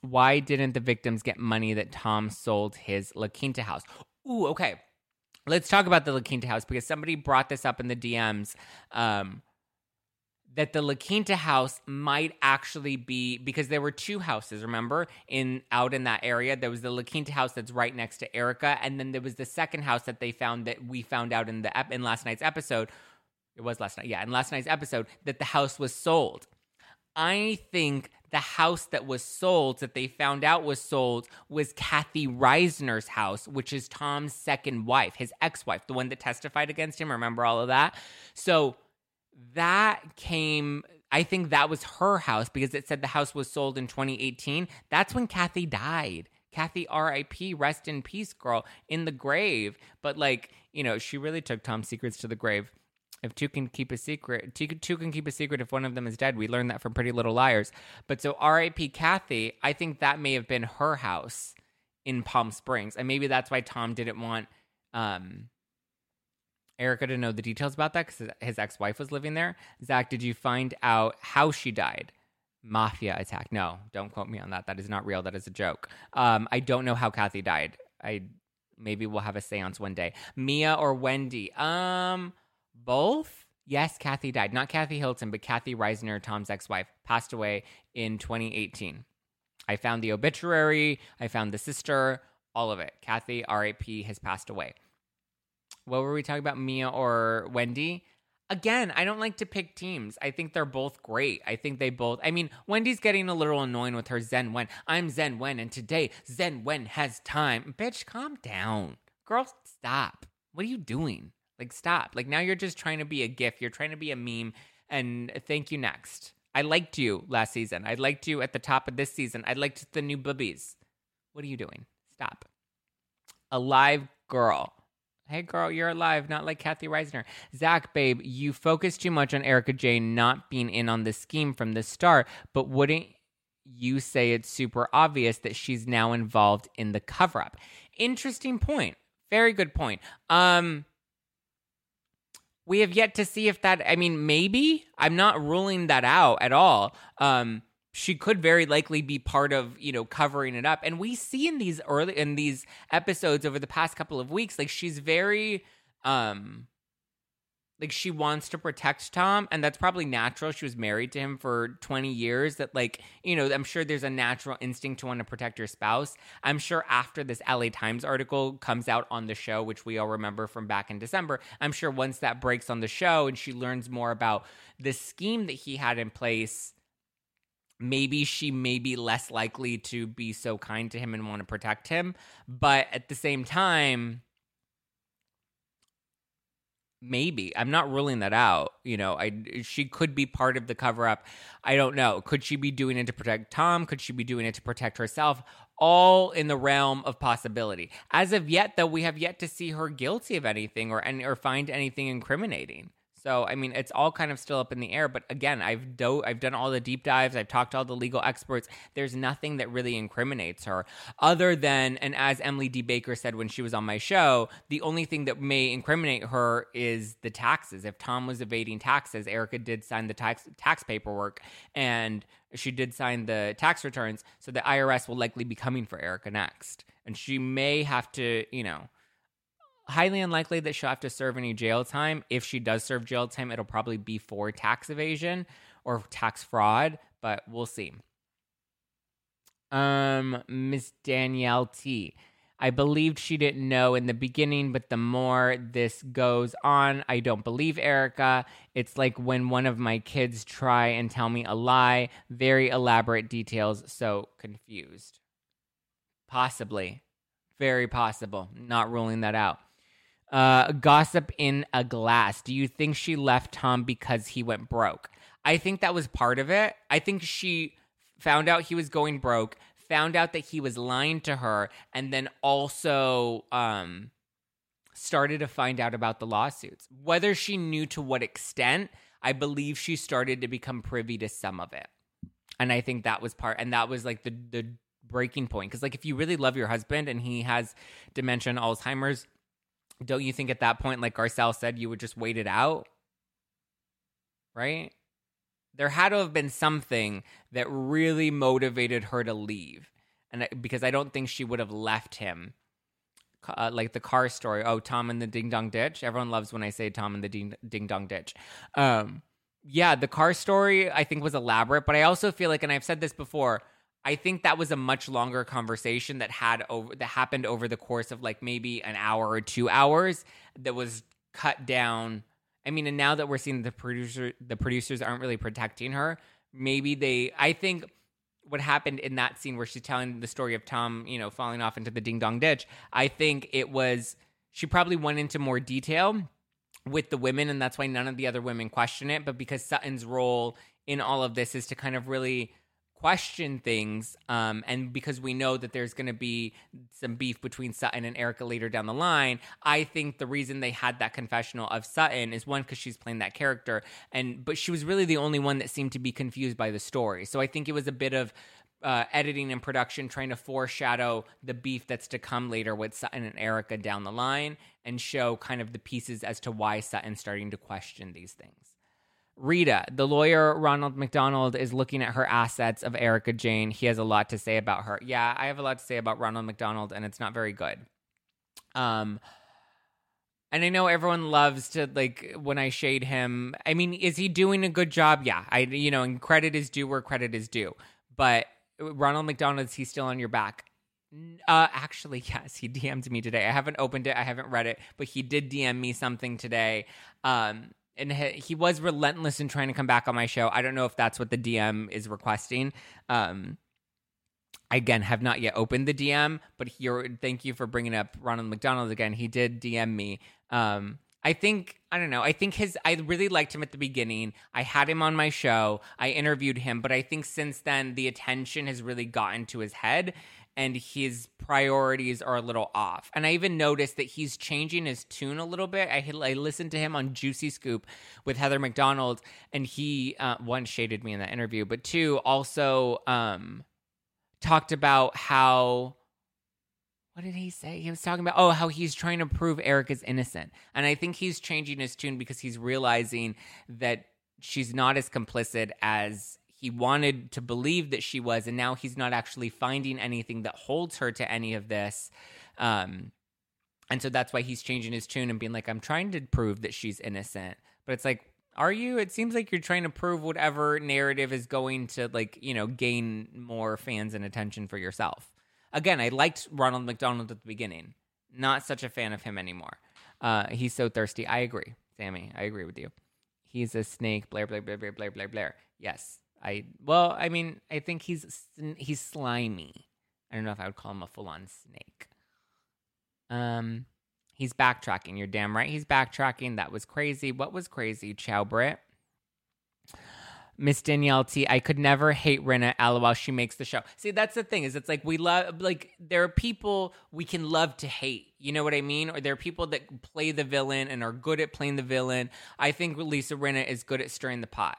why didn't the victims get money that Tom sold his La Quinta house? Ooh, okay. Let's talk about the La Quinta house because somebody brought this up in the DMs. Um, that the La Quinta house might actually be because there were two houses, remember, in out in that area. There was the La Quinta house that's right next to Erika, and then there was the second house that they found that we found out in the in last night's episode. It was last night, yeah, in last night's episode that the house was sold. I think the house that was sold, that they found out was sold, was Kathy Reisner's house, which is Tom's second wife, his ex wife, the one that testified against him. Remember all of that? So that came I think that was her house because it said the house was sold in 2018. That's when Kathy died. Kathy RIP, rest in peace, girl, in the grave. But like, you know, she really took Tom's secrets to the grave. If two can keep a secret, two, two can keep a secret if one of them is dead. We learned that from Pretty Little Liars. But so RIP Kathy, I think that may have been her house in Palm Springs. And maybe that's why Tom didn't want um Erika to know the details about that because his ex wife was living there. Zack, did you find out how she died? Mafia attack. No, don't quote me on that. That is not real. That is a joke. Um, I don't know how Kathy died. I maybe we'll have a seance one day. Mia or Wendy? Um, both. Yes, Kathy died. Not Kathy Hilton, but Kathy Reisner, Tom's ex-wife, passed away in 2018. I found the obituary. I found the sister. All of it. Kathy, R.A.P., has passed away what were we talking about, Mia or Wendy? Again, I don't like to pick teams. I think they're both great. I think they both. I mean, Wendy's getting a little annoying with her Zen Wen. I'm Zen Wen, and today Zen Wen has time. Bitch, calm down. Girl, stop. What are you doing? Like, stop. Like, now you're just trying to be a gif. You're trying to be a meme. And thank you next. I liked you last season. I liked you at the top of this season. I liked the new boobies. What are you doing? Stop. A live girl Hey girl, you're alive, not like Kathy Reisner. Zack, babe, you focus too much on Erika Jayne not being in on the scheme from the start, but wouldn't you say it's super obvious that she's now involved in the cover up? Interesting point. Very good point. Um we have yet to see if that I mean maybe I'm not ruling that out at all. Um she could very likely be part of you know covering it up. And we see in these early in these episodes over the past couple of weeks like she's very um like she wants to protect Tom and that's probably natural. She was married to him for 20 years that like you know I'm sure there's a natural instinct to want to protect your spouse. I'm sure after this LA Times article comes out on the show which we all remember from back in December I'm sure once that breaks on the show and she learns more about the scheme that he had in place maybe she may be less likely to be so kind to him and want to protect him. But at the same time, maybe i'm not ruling that out you know i she could be part of the cover up i don't know could she be doing it to protect tom could she be doing it to protect herself all in the realm of possibility as of yet though we have yet to see her guilty of anything or or find anything incriminating so I mean, it's all kind of still up in the air. But again, I've do- I've done all the deep dives. I've talked to all the legal experts. There's nothing that really incriminates her, other than and as Emily D. Baker said when she was on my show, the only thing that may incriminate her is the taxes. If Tom was evading taxes, Erika did sign the tax tax paperwork and she did sign the tax returns, so the IRS will likely be coming for Erika next, and she may have to, you know highly unlikely that she'll have to serve any jail time. If she does serve jail time, it'll probably be for tax evasion or tax fraud, but we'll see. Um, Miss Danielle T. I believed she didn't know in the beginning, but the more this goes on, I don't believe Erika. It's like when one of my kids try and tell me a lie, very elaborate details, so confused. Possibly. Very possible. Not ruling that out. Uh, gossip in a glass. Do you think she left Tom because he went broke? I think that was part of it. I think she found out he was going broke, found out that he was lying to her, and then also um, started to find out about the lawsuits. Whether she knew to what extent, I believe she started to become privy to some of it. And I think that was part, and that was like the the breaking point. Because like if you really love your husband and he has dementia and Alzheimer's, don't you think at that point, like Garcelle said, you would just wait it out? Right? There had to have been something that really motivated her to leave. And because I don't think she would have left him. Uh, like the car story. Oh, Tom and the ding dong ditch. Everyone loves when I say Tom and the ding, ding dong ditch. Um, yeah, the car story I think was elaborate, but I also feel like, and I've said this before, I think that was a much longer conversation that had over that happened over the course of like maybe an hour or two hours that was cut down. I mean, and now that we're seeing the producer the producers aren't really protecting her, maybe they I think what happened in that scene where she's telling the story of Tom, you know, falling off into the ding dong ditch, I think it was she probably went into more detail with the women and that's why none of the other women question it, but because Sutton's role in all of this is to kind of really question things um, and because we know that there's going to be some beef between sutton and Erika later down the line i think the reason they had that confessional of sutton is one because she's playing that character and but she was really the only one that seemed to be confused by the story so i think it was a bit of uh, editing and production trying to foreshadow the beef that's to come later with Sutton and Erika down the line and show kind of the pieces as to why Sutton's starting to question these things. Rita, the lawyer Ronald McDonald is looking at her assets of Erika Jayne. He has a lot to say about her. Yeah, I have a lot to say about Ronald McDonald, and it's not very good. Um, and I know everyone loves to like when I shade him. I mean, is he doing a good job? Yeah, I you know, and credit is due where credit is due. But Ronald McDonald, is he still on your back? Uh, actually, yes, he DM'd me today. I haven't opened it, I haven't read it, but he did DM me something today. Um, and he was relentless in trying to come back on my show. I don't know if that's what the DM is requesting. Um, I again have not yet opened the DM, but here, thank you for bringing up Ronald McDonald again. He did DM me. Um, I think I don't know. I think his I really liked him at the beginning. I had him on my show. I interviewed him, but I think since then the attention has really gotten to his head and his priorities are a little off. And I even noticed that he's changing his tune a little bit. I, I listened to him on Juicy Scoop with Heather McDonald, and he uh, one shaded me in that interview, but two also um, talked about how. What did he say? He was talking about, oh, how he's trying to prove Eric is innocent. And I think he's changing his tune because he's realizing that she's not as complicit as he wanted to believe that she was, and now he's not actually finding anything that holds her to any of this. Um, and so that's why he's changing his tune and being like, I'm trying to prove that she's innocent. But it's like, are you? It seems like you're trying to prove whatever narrative is going to, like, you know, gain more fans and attention for yourself. Again, I liked Ronald McDonald at the beginning. Not such a fan of him anymore. Uh, he's so thirsty. I agree, Sammy. I agree with you. He's a snake. Blair, Blair, Blair, Blair, Blair, Blair, Blair. Yes. I well, I mean, I think he's he's slimy. I don't know if I would call him a full on snake. Um, he's backtracking. You're damn right. He's backtracking. That was crazy. What was crazy, Chow Brit? Miss Danielle T, I could never hate Rinna. LOL, she makes the show. See, that's the thing is, it's like we love, like there are people we can love to hate. You know what I mean? Or there are people that play the villain and are good at playing the villain. I think Lisa Rinna is good at stirring the pot.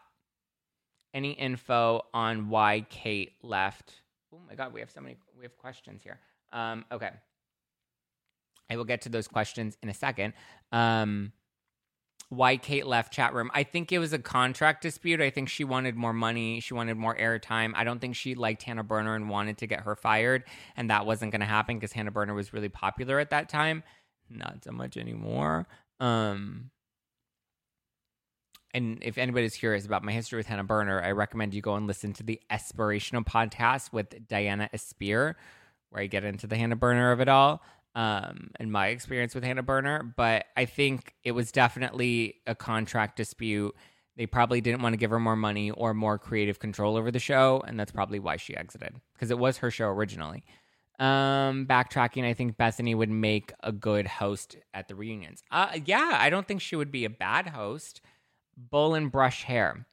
Any info on why Kate left? Oh my God, we have so many. We have questions here. Um, okay. I will get to those questions in a second. Um, why Kate left chat room. I think it was a contract dispute. I think she wanted more money. She wanted more airtime. I don't think she liked Hannah Berner and wanted to get her fired. And that wasn't going to happen because Hannah Berner was really popular at that time. Not so much anymore. Um, and if anybody's curious about my history with Hannah Berner, I recommend you go and listen to the Aspirational podcast with Diana Aspire, where I get into the Hannah Berner of it all um, and my experience with Hannah Berner, but I think it was definitely a contract dispute. They probably didn't want to give her more money or more creative control over the show, and that's probably why she exited because it was her show originally. Um, backtracking, I think Bethany would make a good host at the reunions. Uh, yeah, I don't think she would be a bad host. Bull and brush hair.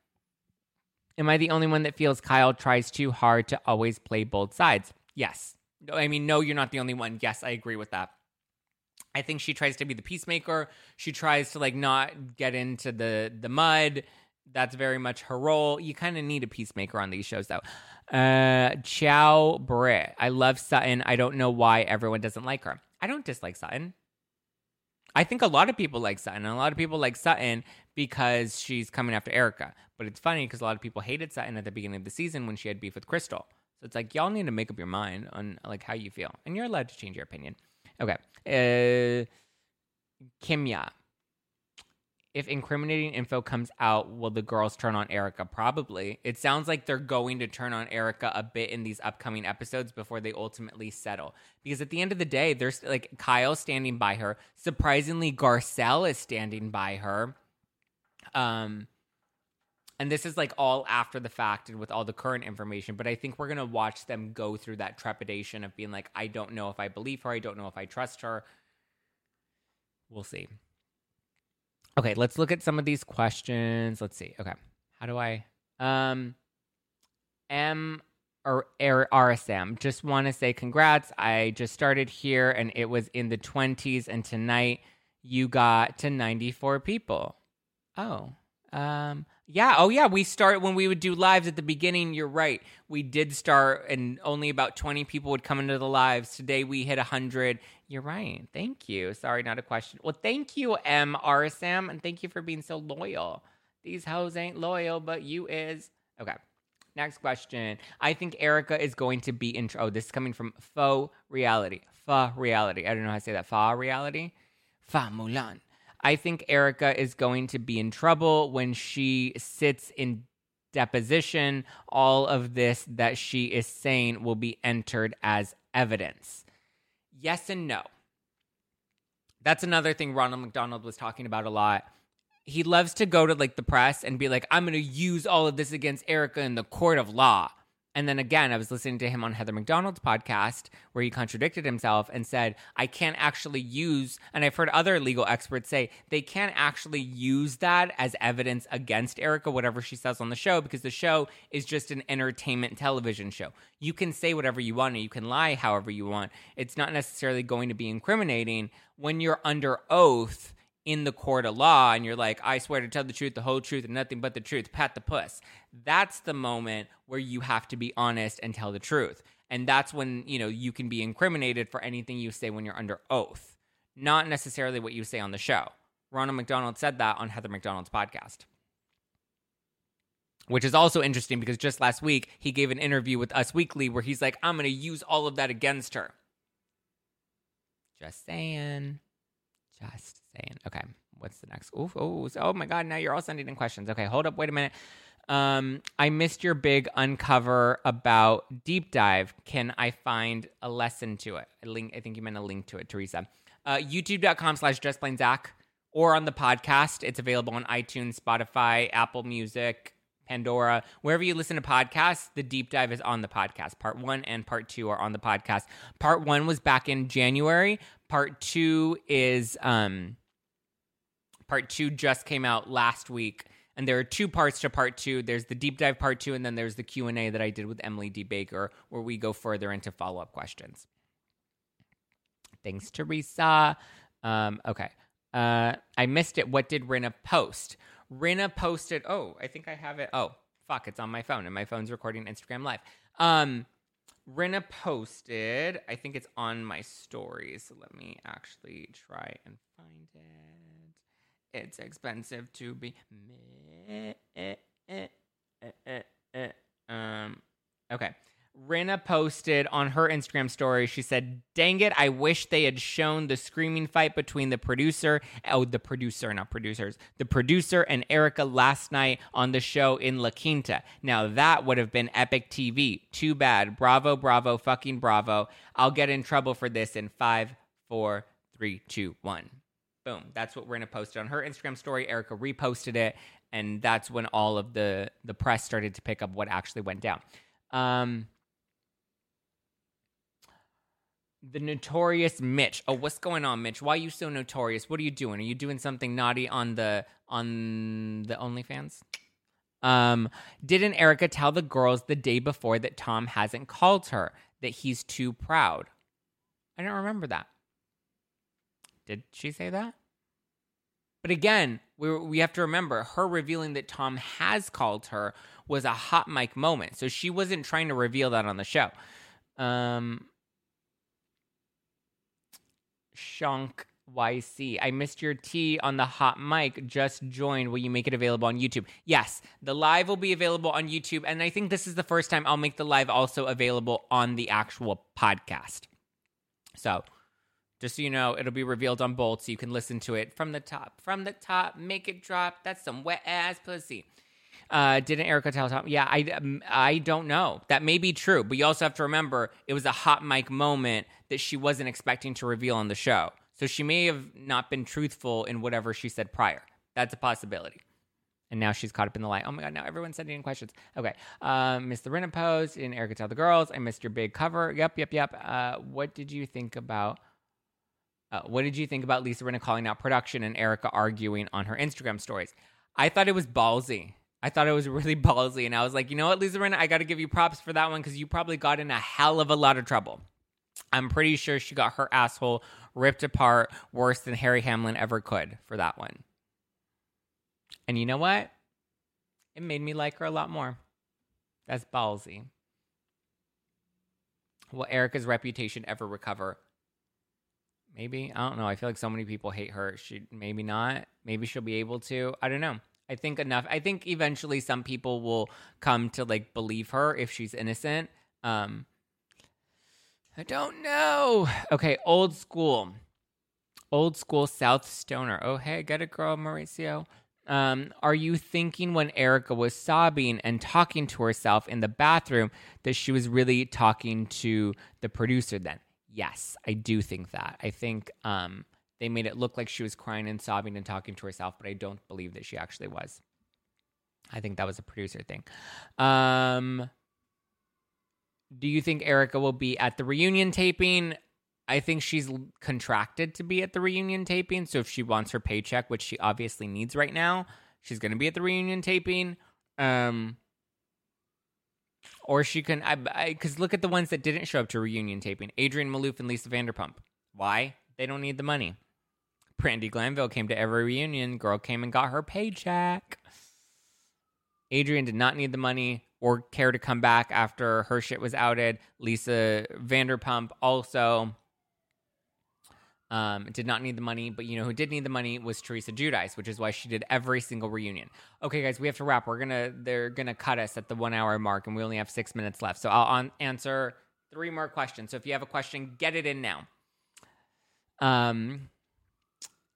Am I the only one that feels Kyle tries too hard to always play both sides? Yes. I mean, no, you're not the only one. Yes, I agree with that. I think she tries to be the peacemaker. She tries to like not get into the the mud. That's very much her role. You kind of need a peacemaker on these shows, though. Uh, Chow Britt. I love Sutton. I don't know why everyone doesn't like her. I don't dislike Sutton. I think a lot of people like Sutton. A lot of people like Sutton because she's coming after Erika. But it's funny because a lot of people hated Sutton at the beginning of the season when she had beef with Crystal. So it's like y'all need to make up your mind on like how you feel, and you're allowed to change your opinion. Okay, uh, Kimya. If incriminating info comes out, will the girls turn on Erika? Probably. It sounds like they're going to turn on Erika a bit in these upcoming episodes before they ultimately settle. Because at the end of the day, there's like Kyle standing by her. Surprisingly, Garcelle is standing by her. Um, and this is like all after the fact and with all the current information but i think we're going to watch them go through that trepidation of being like i don't know if i believe her i don't know if i trust her. We'll see. Okay let's look at some of these questions. Let's see. Okay. How do i um m or R- rsm just want to say congrats. I just started here and it was in the 20s and tonight you got to 94 people oh um yeah. Oh, yeah. We start when we would do lives at the beginning. You're right. We did start, and only about 20 people would come into the lives. Today we hit 100. You're right. Thank you. Sorry, not a question. Well, thank you, M. RSM, and thank you for being so loyal. These hoes ain't loyal, but you is. Okay. Next question. I think Erika is going to be in. Oh, this is coming from Faux Reality. Fa Reality. I don't know how to say that. Fa Reality. Fa Mulan. I think Erika is going to be in trouble when she sits in deposition. All of this that she is saying will be entered as evidence. Yes and no. That's another thing Ronald McDonald was talking about a lot. He loves to go to like the press and be like, I'm going to use all of this against Erika in the court of law. And then again, I was listening to him on Heather McDonald's podcast where he contradicted himself and said, I can't actually use, and I've heard other legal experts say they can't actually use that as evidence against Erika, whatever she says on the show, because the show is just an entertainment television show. You can say whatever you want and you can lie however you want. It's not necessarily going to be incriminating when you're under oath in the court of law and you're like, I swear to tell the truth, the whole truth, and nothing but the truth, pat the puss. That's the moment where you have to be honest and tell the truth. And that's when, you know, you can be incriminated for anything you say when you're under oath, not necessarily what you say on the show. Ronald McDonald said that on Heather McDonald's podcast. which is also interesting because just last week he gave an interview with Us Weekly where he's like, I'm going to use all of that against her. Just saying. Just saying. Okay. What's the next? Oof, oh, oh my God. Now you're all sending in questions. Okay. Hold up. Wait a minute. Um, I missed your big uncover about deep dive. Can I find a lesson to it? A link. I think you meant a link to it, Teresa. Uh, YouTube.com slash just plain Zack or on the podcast. It's available on iTunes, Spotify, Apple Music, Pandora, wherever you listen to podcasts, the deep dive is on the podcast. Part one and part two are on the podcast. Part one was back in January. Part two is um part two just came out last week. And there are two parts to part two. There's the deep dive part two, and then there's the Q and A that I did with Emily D. Baker, where we go further into follow up questions. Thanks, Teresa. Um, okay, uh, I missed it. What did Rinna post? Rinna posted. Oh, I think I have it. Oh, fuck! It's on my phone, and my phone's recording Instagram live. Um, Rinna posted. I think it's on my stories. So let me actually try and find it. It's expensive to be. me. Eh, eh, eh, um. Okay. Rinna posted on her Instagram story, she said, Dang it, I wish they had shown the screaming fight between the producer, oh, the producer, not producers, the producer and Erika last night on the show in La Quinta. Now that would have been epic TV. Too bad. Bravo, bravo, fucking bravo. I'll get in trouble for this in five, four, three, two, one. Boom. That's what Rinna posted on her Instagram story. Erika reposted it, and that's when all of the the press started to pick up what actually went down. Um, the notorious Mitch. Oh, what's going on, Mitch? Why are you so notorious? What are you doing? Are you doing something naughty on the on the OnlyFans? Um, didn't Erika tell the girls the day before that Tom hasn't called her that he's too proud? I don't remember that. Did she say that? But again, we we have to remember her revealing that Tom has called her was a hot mic moment. So she wasn't trying to reveal that on the show. Um, Shunk YC. I missed your tea on the hot mic. Just joined. Will you make it available on YouTube? Yes, the live will be available on YouTube. And I think this is the first time I'll make the live also available on the actual podcast. So just so you know, it'll be revealed on both so you can listen to it from the top. From the top, make it drop. That's some wet ass pussy. Uh, didn't Erika tell Tom? Yeah, I, um, I don't know. That may be true, but you also have to remember it was a hot mic moment that she wasn't expecting to reveal on the show. So she may have not been truthful in whatever she said prior. That's a possibility. And now she's caught up in the light. Oh my God, now everyone's sending in questions. Okay. Um, missed the Rinna post in Erika Tell the Girls. I missed your big cover. Yep, yep, yep. Uh, what did you think about. Uh, what did you think about Lisa Rinna calling out production and Erika arguing on her Instagram stories? I thought it was ballsy. I thought it was really ballsy. And I was like, you know what, Lisa Rinna, I got to give you props for that one because you probably got in a hell of a lot of trouble. I'm pretty sure she got her asshole ripped apart worse than Harry Hamlin ever could for that one. And you know what? It made me like her a lot more. That's ballsy. Will Erika's reputation ever recover? Maybe. I don't know. I feel like so many people hate her. She maybe not. Maybe she'll be able to. I don't know. I think enough. I think eventually some people will come to like believe her if she's innocent. Um I don't know. Okay, old school. Old school South Stoner. Oh, hey, get it, girl, Mauricio. Um, are you thinking when Erika was sobbing and talking to herself in the bathroom that she was really talking to the producer then? Yes, I do think that. I think um, they made it look like she was crying and sobbing and talking to herself, but I don't believe that she actually was. I think that was a producer thing. Um, do you think Erika will be at the reunion taping? I think she's contracted to be at the reunion taping. So if she wants her paycheck, which she obviously needs right now, she's going to be at the reunion taping. Um, or she can, because look at the ones that didn't show up to reunion taping Adrienne Maloof and Lisa Vanderpump. Why? They don't need the money. Brandi Glanville came to every reunion. Girl came and got her paycheck. Adrienne did not need the money or care to come back after her shit was outed. Lisa Vanderpump also. Um, did not need the money, but you know who did need the money was Teresa Giudice, which is why she did every single reunion. Okay, guys, we have to wrap. We're gonna they're gonna cut us at the one hour mark, and we only have six minutes left. So I'll on- answer three more questions. So if you have a question, get it in now. Um,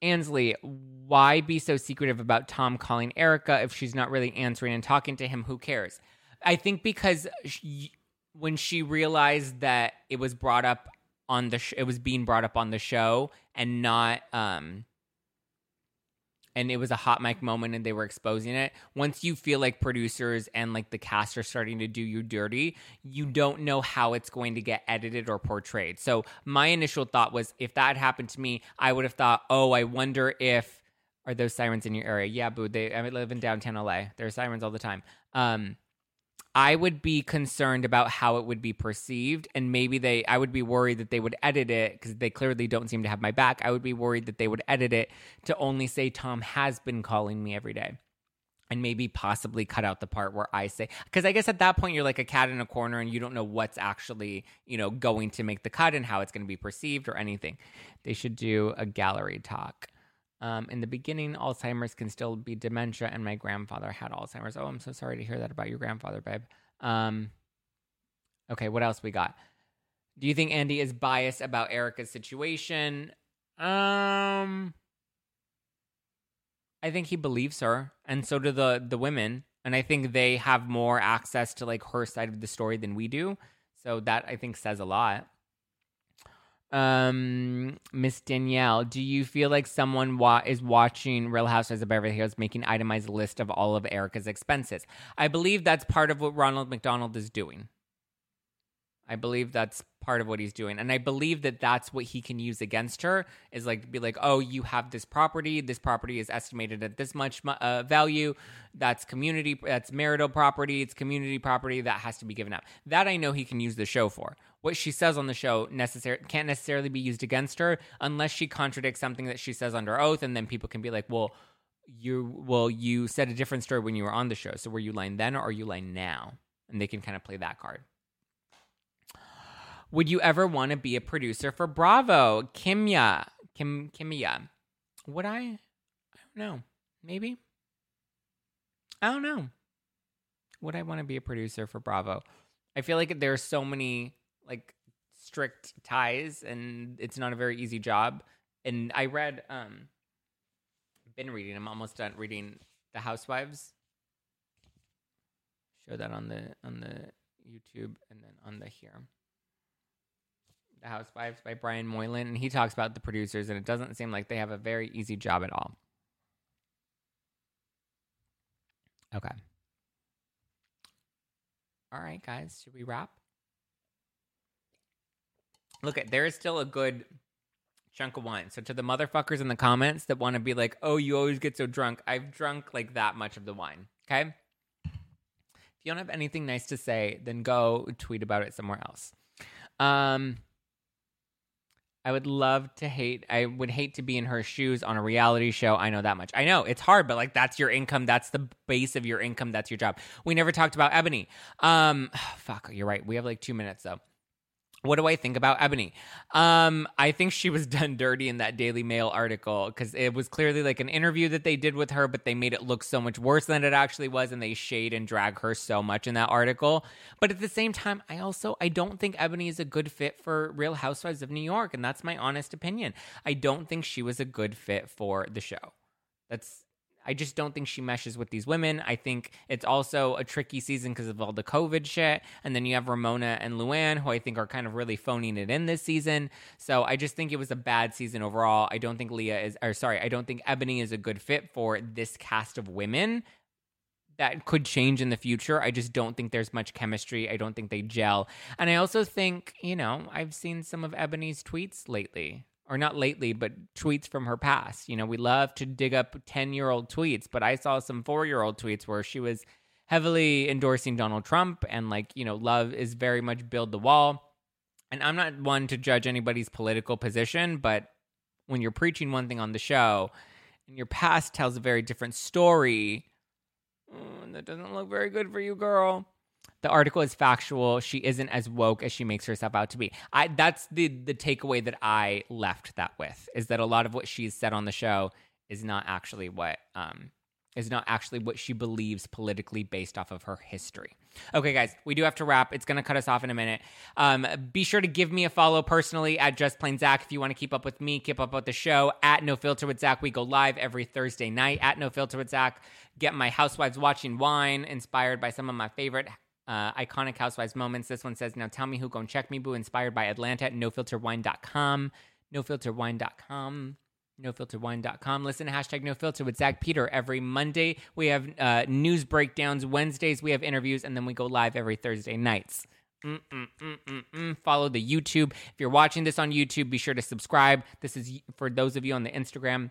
Ansley, why be so secretive about Tom calling Erika if she's not really answering and talking to him? Who cares? I think because she, when she realized that it was brought up on the sh- it was being brought up on the show and not um and it was a hot mic moment and they were exposing it. Once you feel like producers and like the cast are starting to do you dirty you don't know how it's going to get edited or portrayed. So my initial thought was if that happened to me i would have thought oh i wonder if are those sirens in your area? Yeah boo they i live in downtown la There are sirens all the time. Um I would be concerned about how it would be perceived. And maybe they, I would be worried that they would edit it because they clearly don't seem to have my back. I would be worried that they would edit it to only say Tom has been calling me every day. And maybe possibly cut out the part where I say, because I guess at that point you're like a cat in a corner and you don't know what's actually, you know, going to make the cut and how it's going to be perceived or anything. They should do a gallery talk. Um, in the beginning, Alzheimer's can still be dementia, and my grandfather had Alzheimer's. Oh, I'm so sorry to hear that about your grandfather, babe. Um, okay, what else we got? Do you think Andy is biased about Erika's situation? Um, I think he believes her, and so do the the women, and I think they have more access to like her side of the story than we do. So that I think says a lot. Um, Miss Danielle, do you feel like someone wa- is watching Real Housewives of Beverly Hills making itemized list of all of erika's expenses? I believe that's part of what Ronald McDonald is doing. I believe that's part of what he's doing, and I believe that that's what he can use against her is like be like, oh, you have this property. This property is estimated at this much uh, value. That's community. That's marital property. It's community property that has to be given up. That I know he can use the show for what she says on the show necessary can't necessarily be used against her unless she contradicts something that she says under oath, and then people can be like, well. You well, you said a different story when you were on the show. So were you lying then or are you lying now? And they can kind of play that card. Would you ever want to be a producer for Bravo? Kimya. Kim Kimya. Would I? I don't know. Maybe. I don't know. Would I want to be a producer for Bravo? I feel like there's so many like strict ties and it's not a very easy job. And I read um been reading, I'm almost done reading The Housewives. Show that on the on the YouTube and then on the here. The Housewives by Brian Moylan, and he talks about the producers, and it doesn't seem like they have a very easy job at all. Okay. All right, guys, should we wrap? Look, at there is still a good chunk of wine. So to the motherfuckers in the comments that want to be like, "Oh, you always get so drunk," I've drunk like that much of the wine. Okay. If you don't have anything nice to say, then go tweet about it somewhere else. Um, I would love to hate. I would hate to be in her shoes on a reality show. I know that much. I know it's hard, but like that's your income. That's the base of your income. That's your job. We never talked about Ebony. Um, fuck. You're right. We have like two minutes though. What do I think about Ebony? Um, I think she was done dirty in that Daily Mail article because it was clearly like an interview that they did with her, but they made it look so much worse than it actually was, and they shade and drag her so much in that article. But at the same time, I also I don't think Ebony is a good fit for Real Housewives of New York, and that's my honest opinion. I don't think she was a good fit for the show. That's I just don't think she meshes with these women. I think it's also a tricky season because of all the COVID shit. And then you have Ramona and Luann, who I think are kind of really phoning it in this season. So I just think it was a bad season overall. I don't think Leah is, or sorry, I don't think Ebony is a good fit for this cast of women. That could change in the future. I just don't think there's much chemistry. I don't think they gel. And I also think, you know, I've seen some of Ebony's tweets lately or not lately, but tweets from her past. You know, we love to dig up 10 year old tweets, but I saw some four year old tweets where she was heavily endorsing Donald Trump and, like, you know, love is very much build the wall. And I'm not one to judge anybody's political position, but when you're preaching one thing on the show and your past tells a very different story, mm, that doesn't look very good for you, girl. The article is factual. She isn't as woke as she makes herself out to be. I that's the the takeaway that I left that with is that a lot of what she's said on the show is not actually what um is not actually what she believes politically based off of her history. Okay, guys, we do have to wrap. It's going to cut us off in a minute. Um, be sure to give me a follow personally at Just Plain Zack if you want to keep up with me, keep up with the show at No Filter with Zack. We go live every Thursday night at No Filter with Zack. Get my Housewives Watching Wine inspired by some of my favorite uh, iconic Housewives moments. This one says, Now tell me who gon' check me, boo, inspired by Atlanta at nofilterwine.com. Nofilterwine.com nofilterwine.com. Listen to hashtag no filter with Zack Peter every Monday. We have uh, news breakdowns. Wednesdays, we have interviews, and then we go live every Thursday nights. Mm-mm-mm-mm-mm. Follow the YouTube. If you're watching this on YouTube, be sure to subscribe. This is for those of you on the Instagram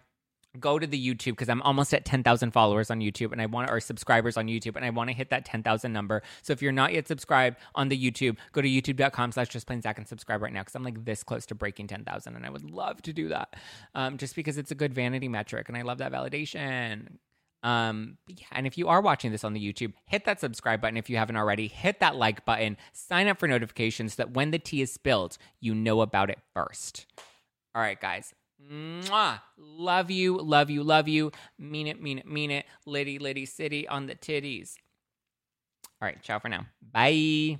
go to the YouTube because I'm almost at 10,000 followers on YouTube and I want our subscribers on YouTube and I want to hit that 10,000 number. So if you're not yet subscribed on the YouTube, go to youtube.com slash just plain Zack and subscribe right now because I'm like this close to breaking 10,000 and I would love to do that um, just because it's a good vanity metric and I love that validation. Um, yeah, and if you are watching this on the YouTube, hit that subscribe button if you haven't already. Hit that like button. Sign up for notifications so that when the tea is spilled, you know about it first. All right, guys. Mwah. Love you, love you, love you. Mean it, mean it, mean it. Liddy, liddy, city on the titties. All right, ciao for now. Bye.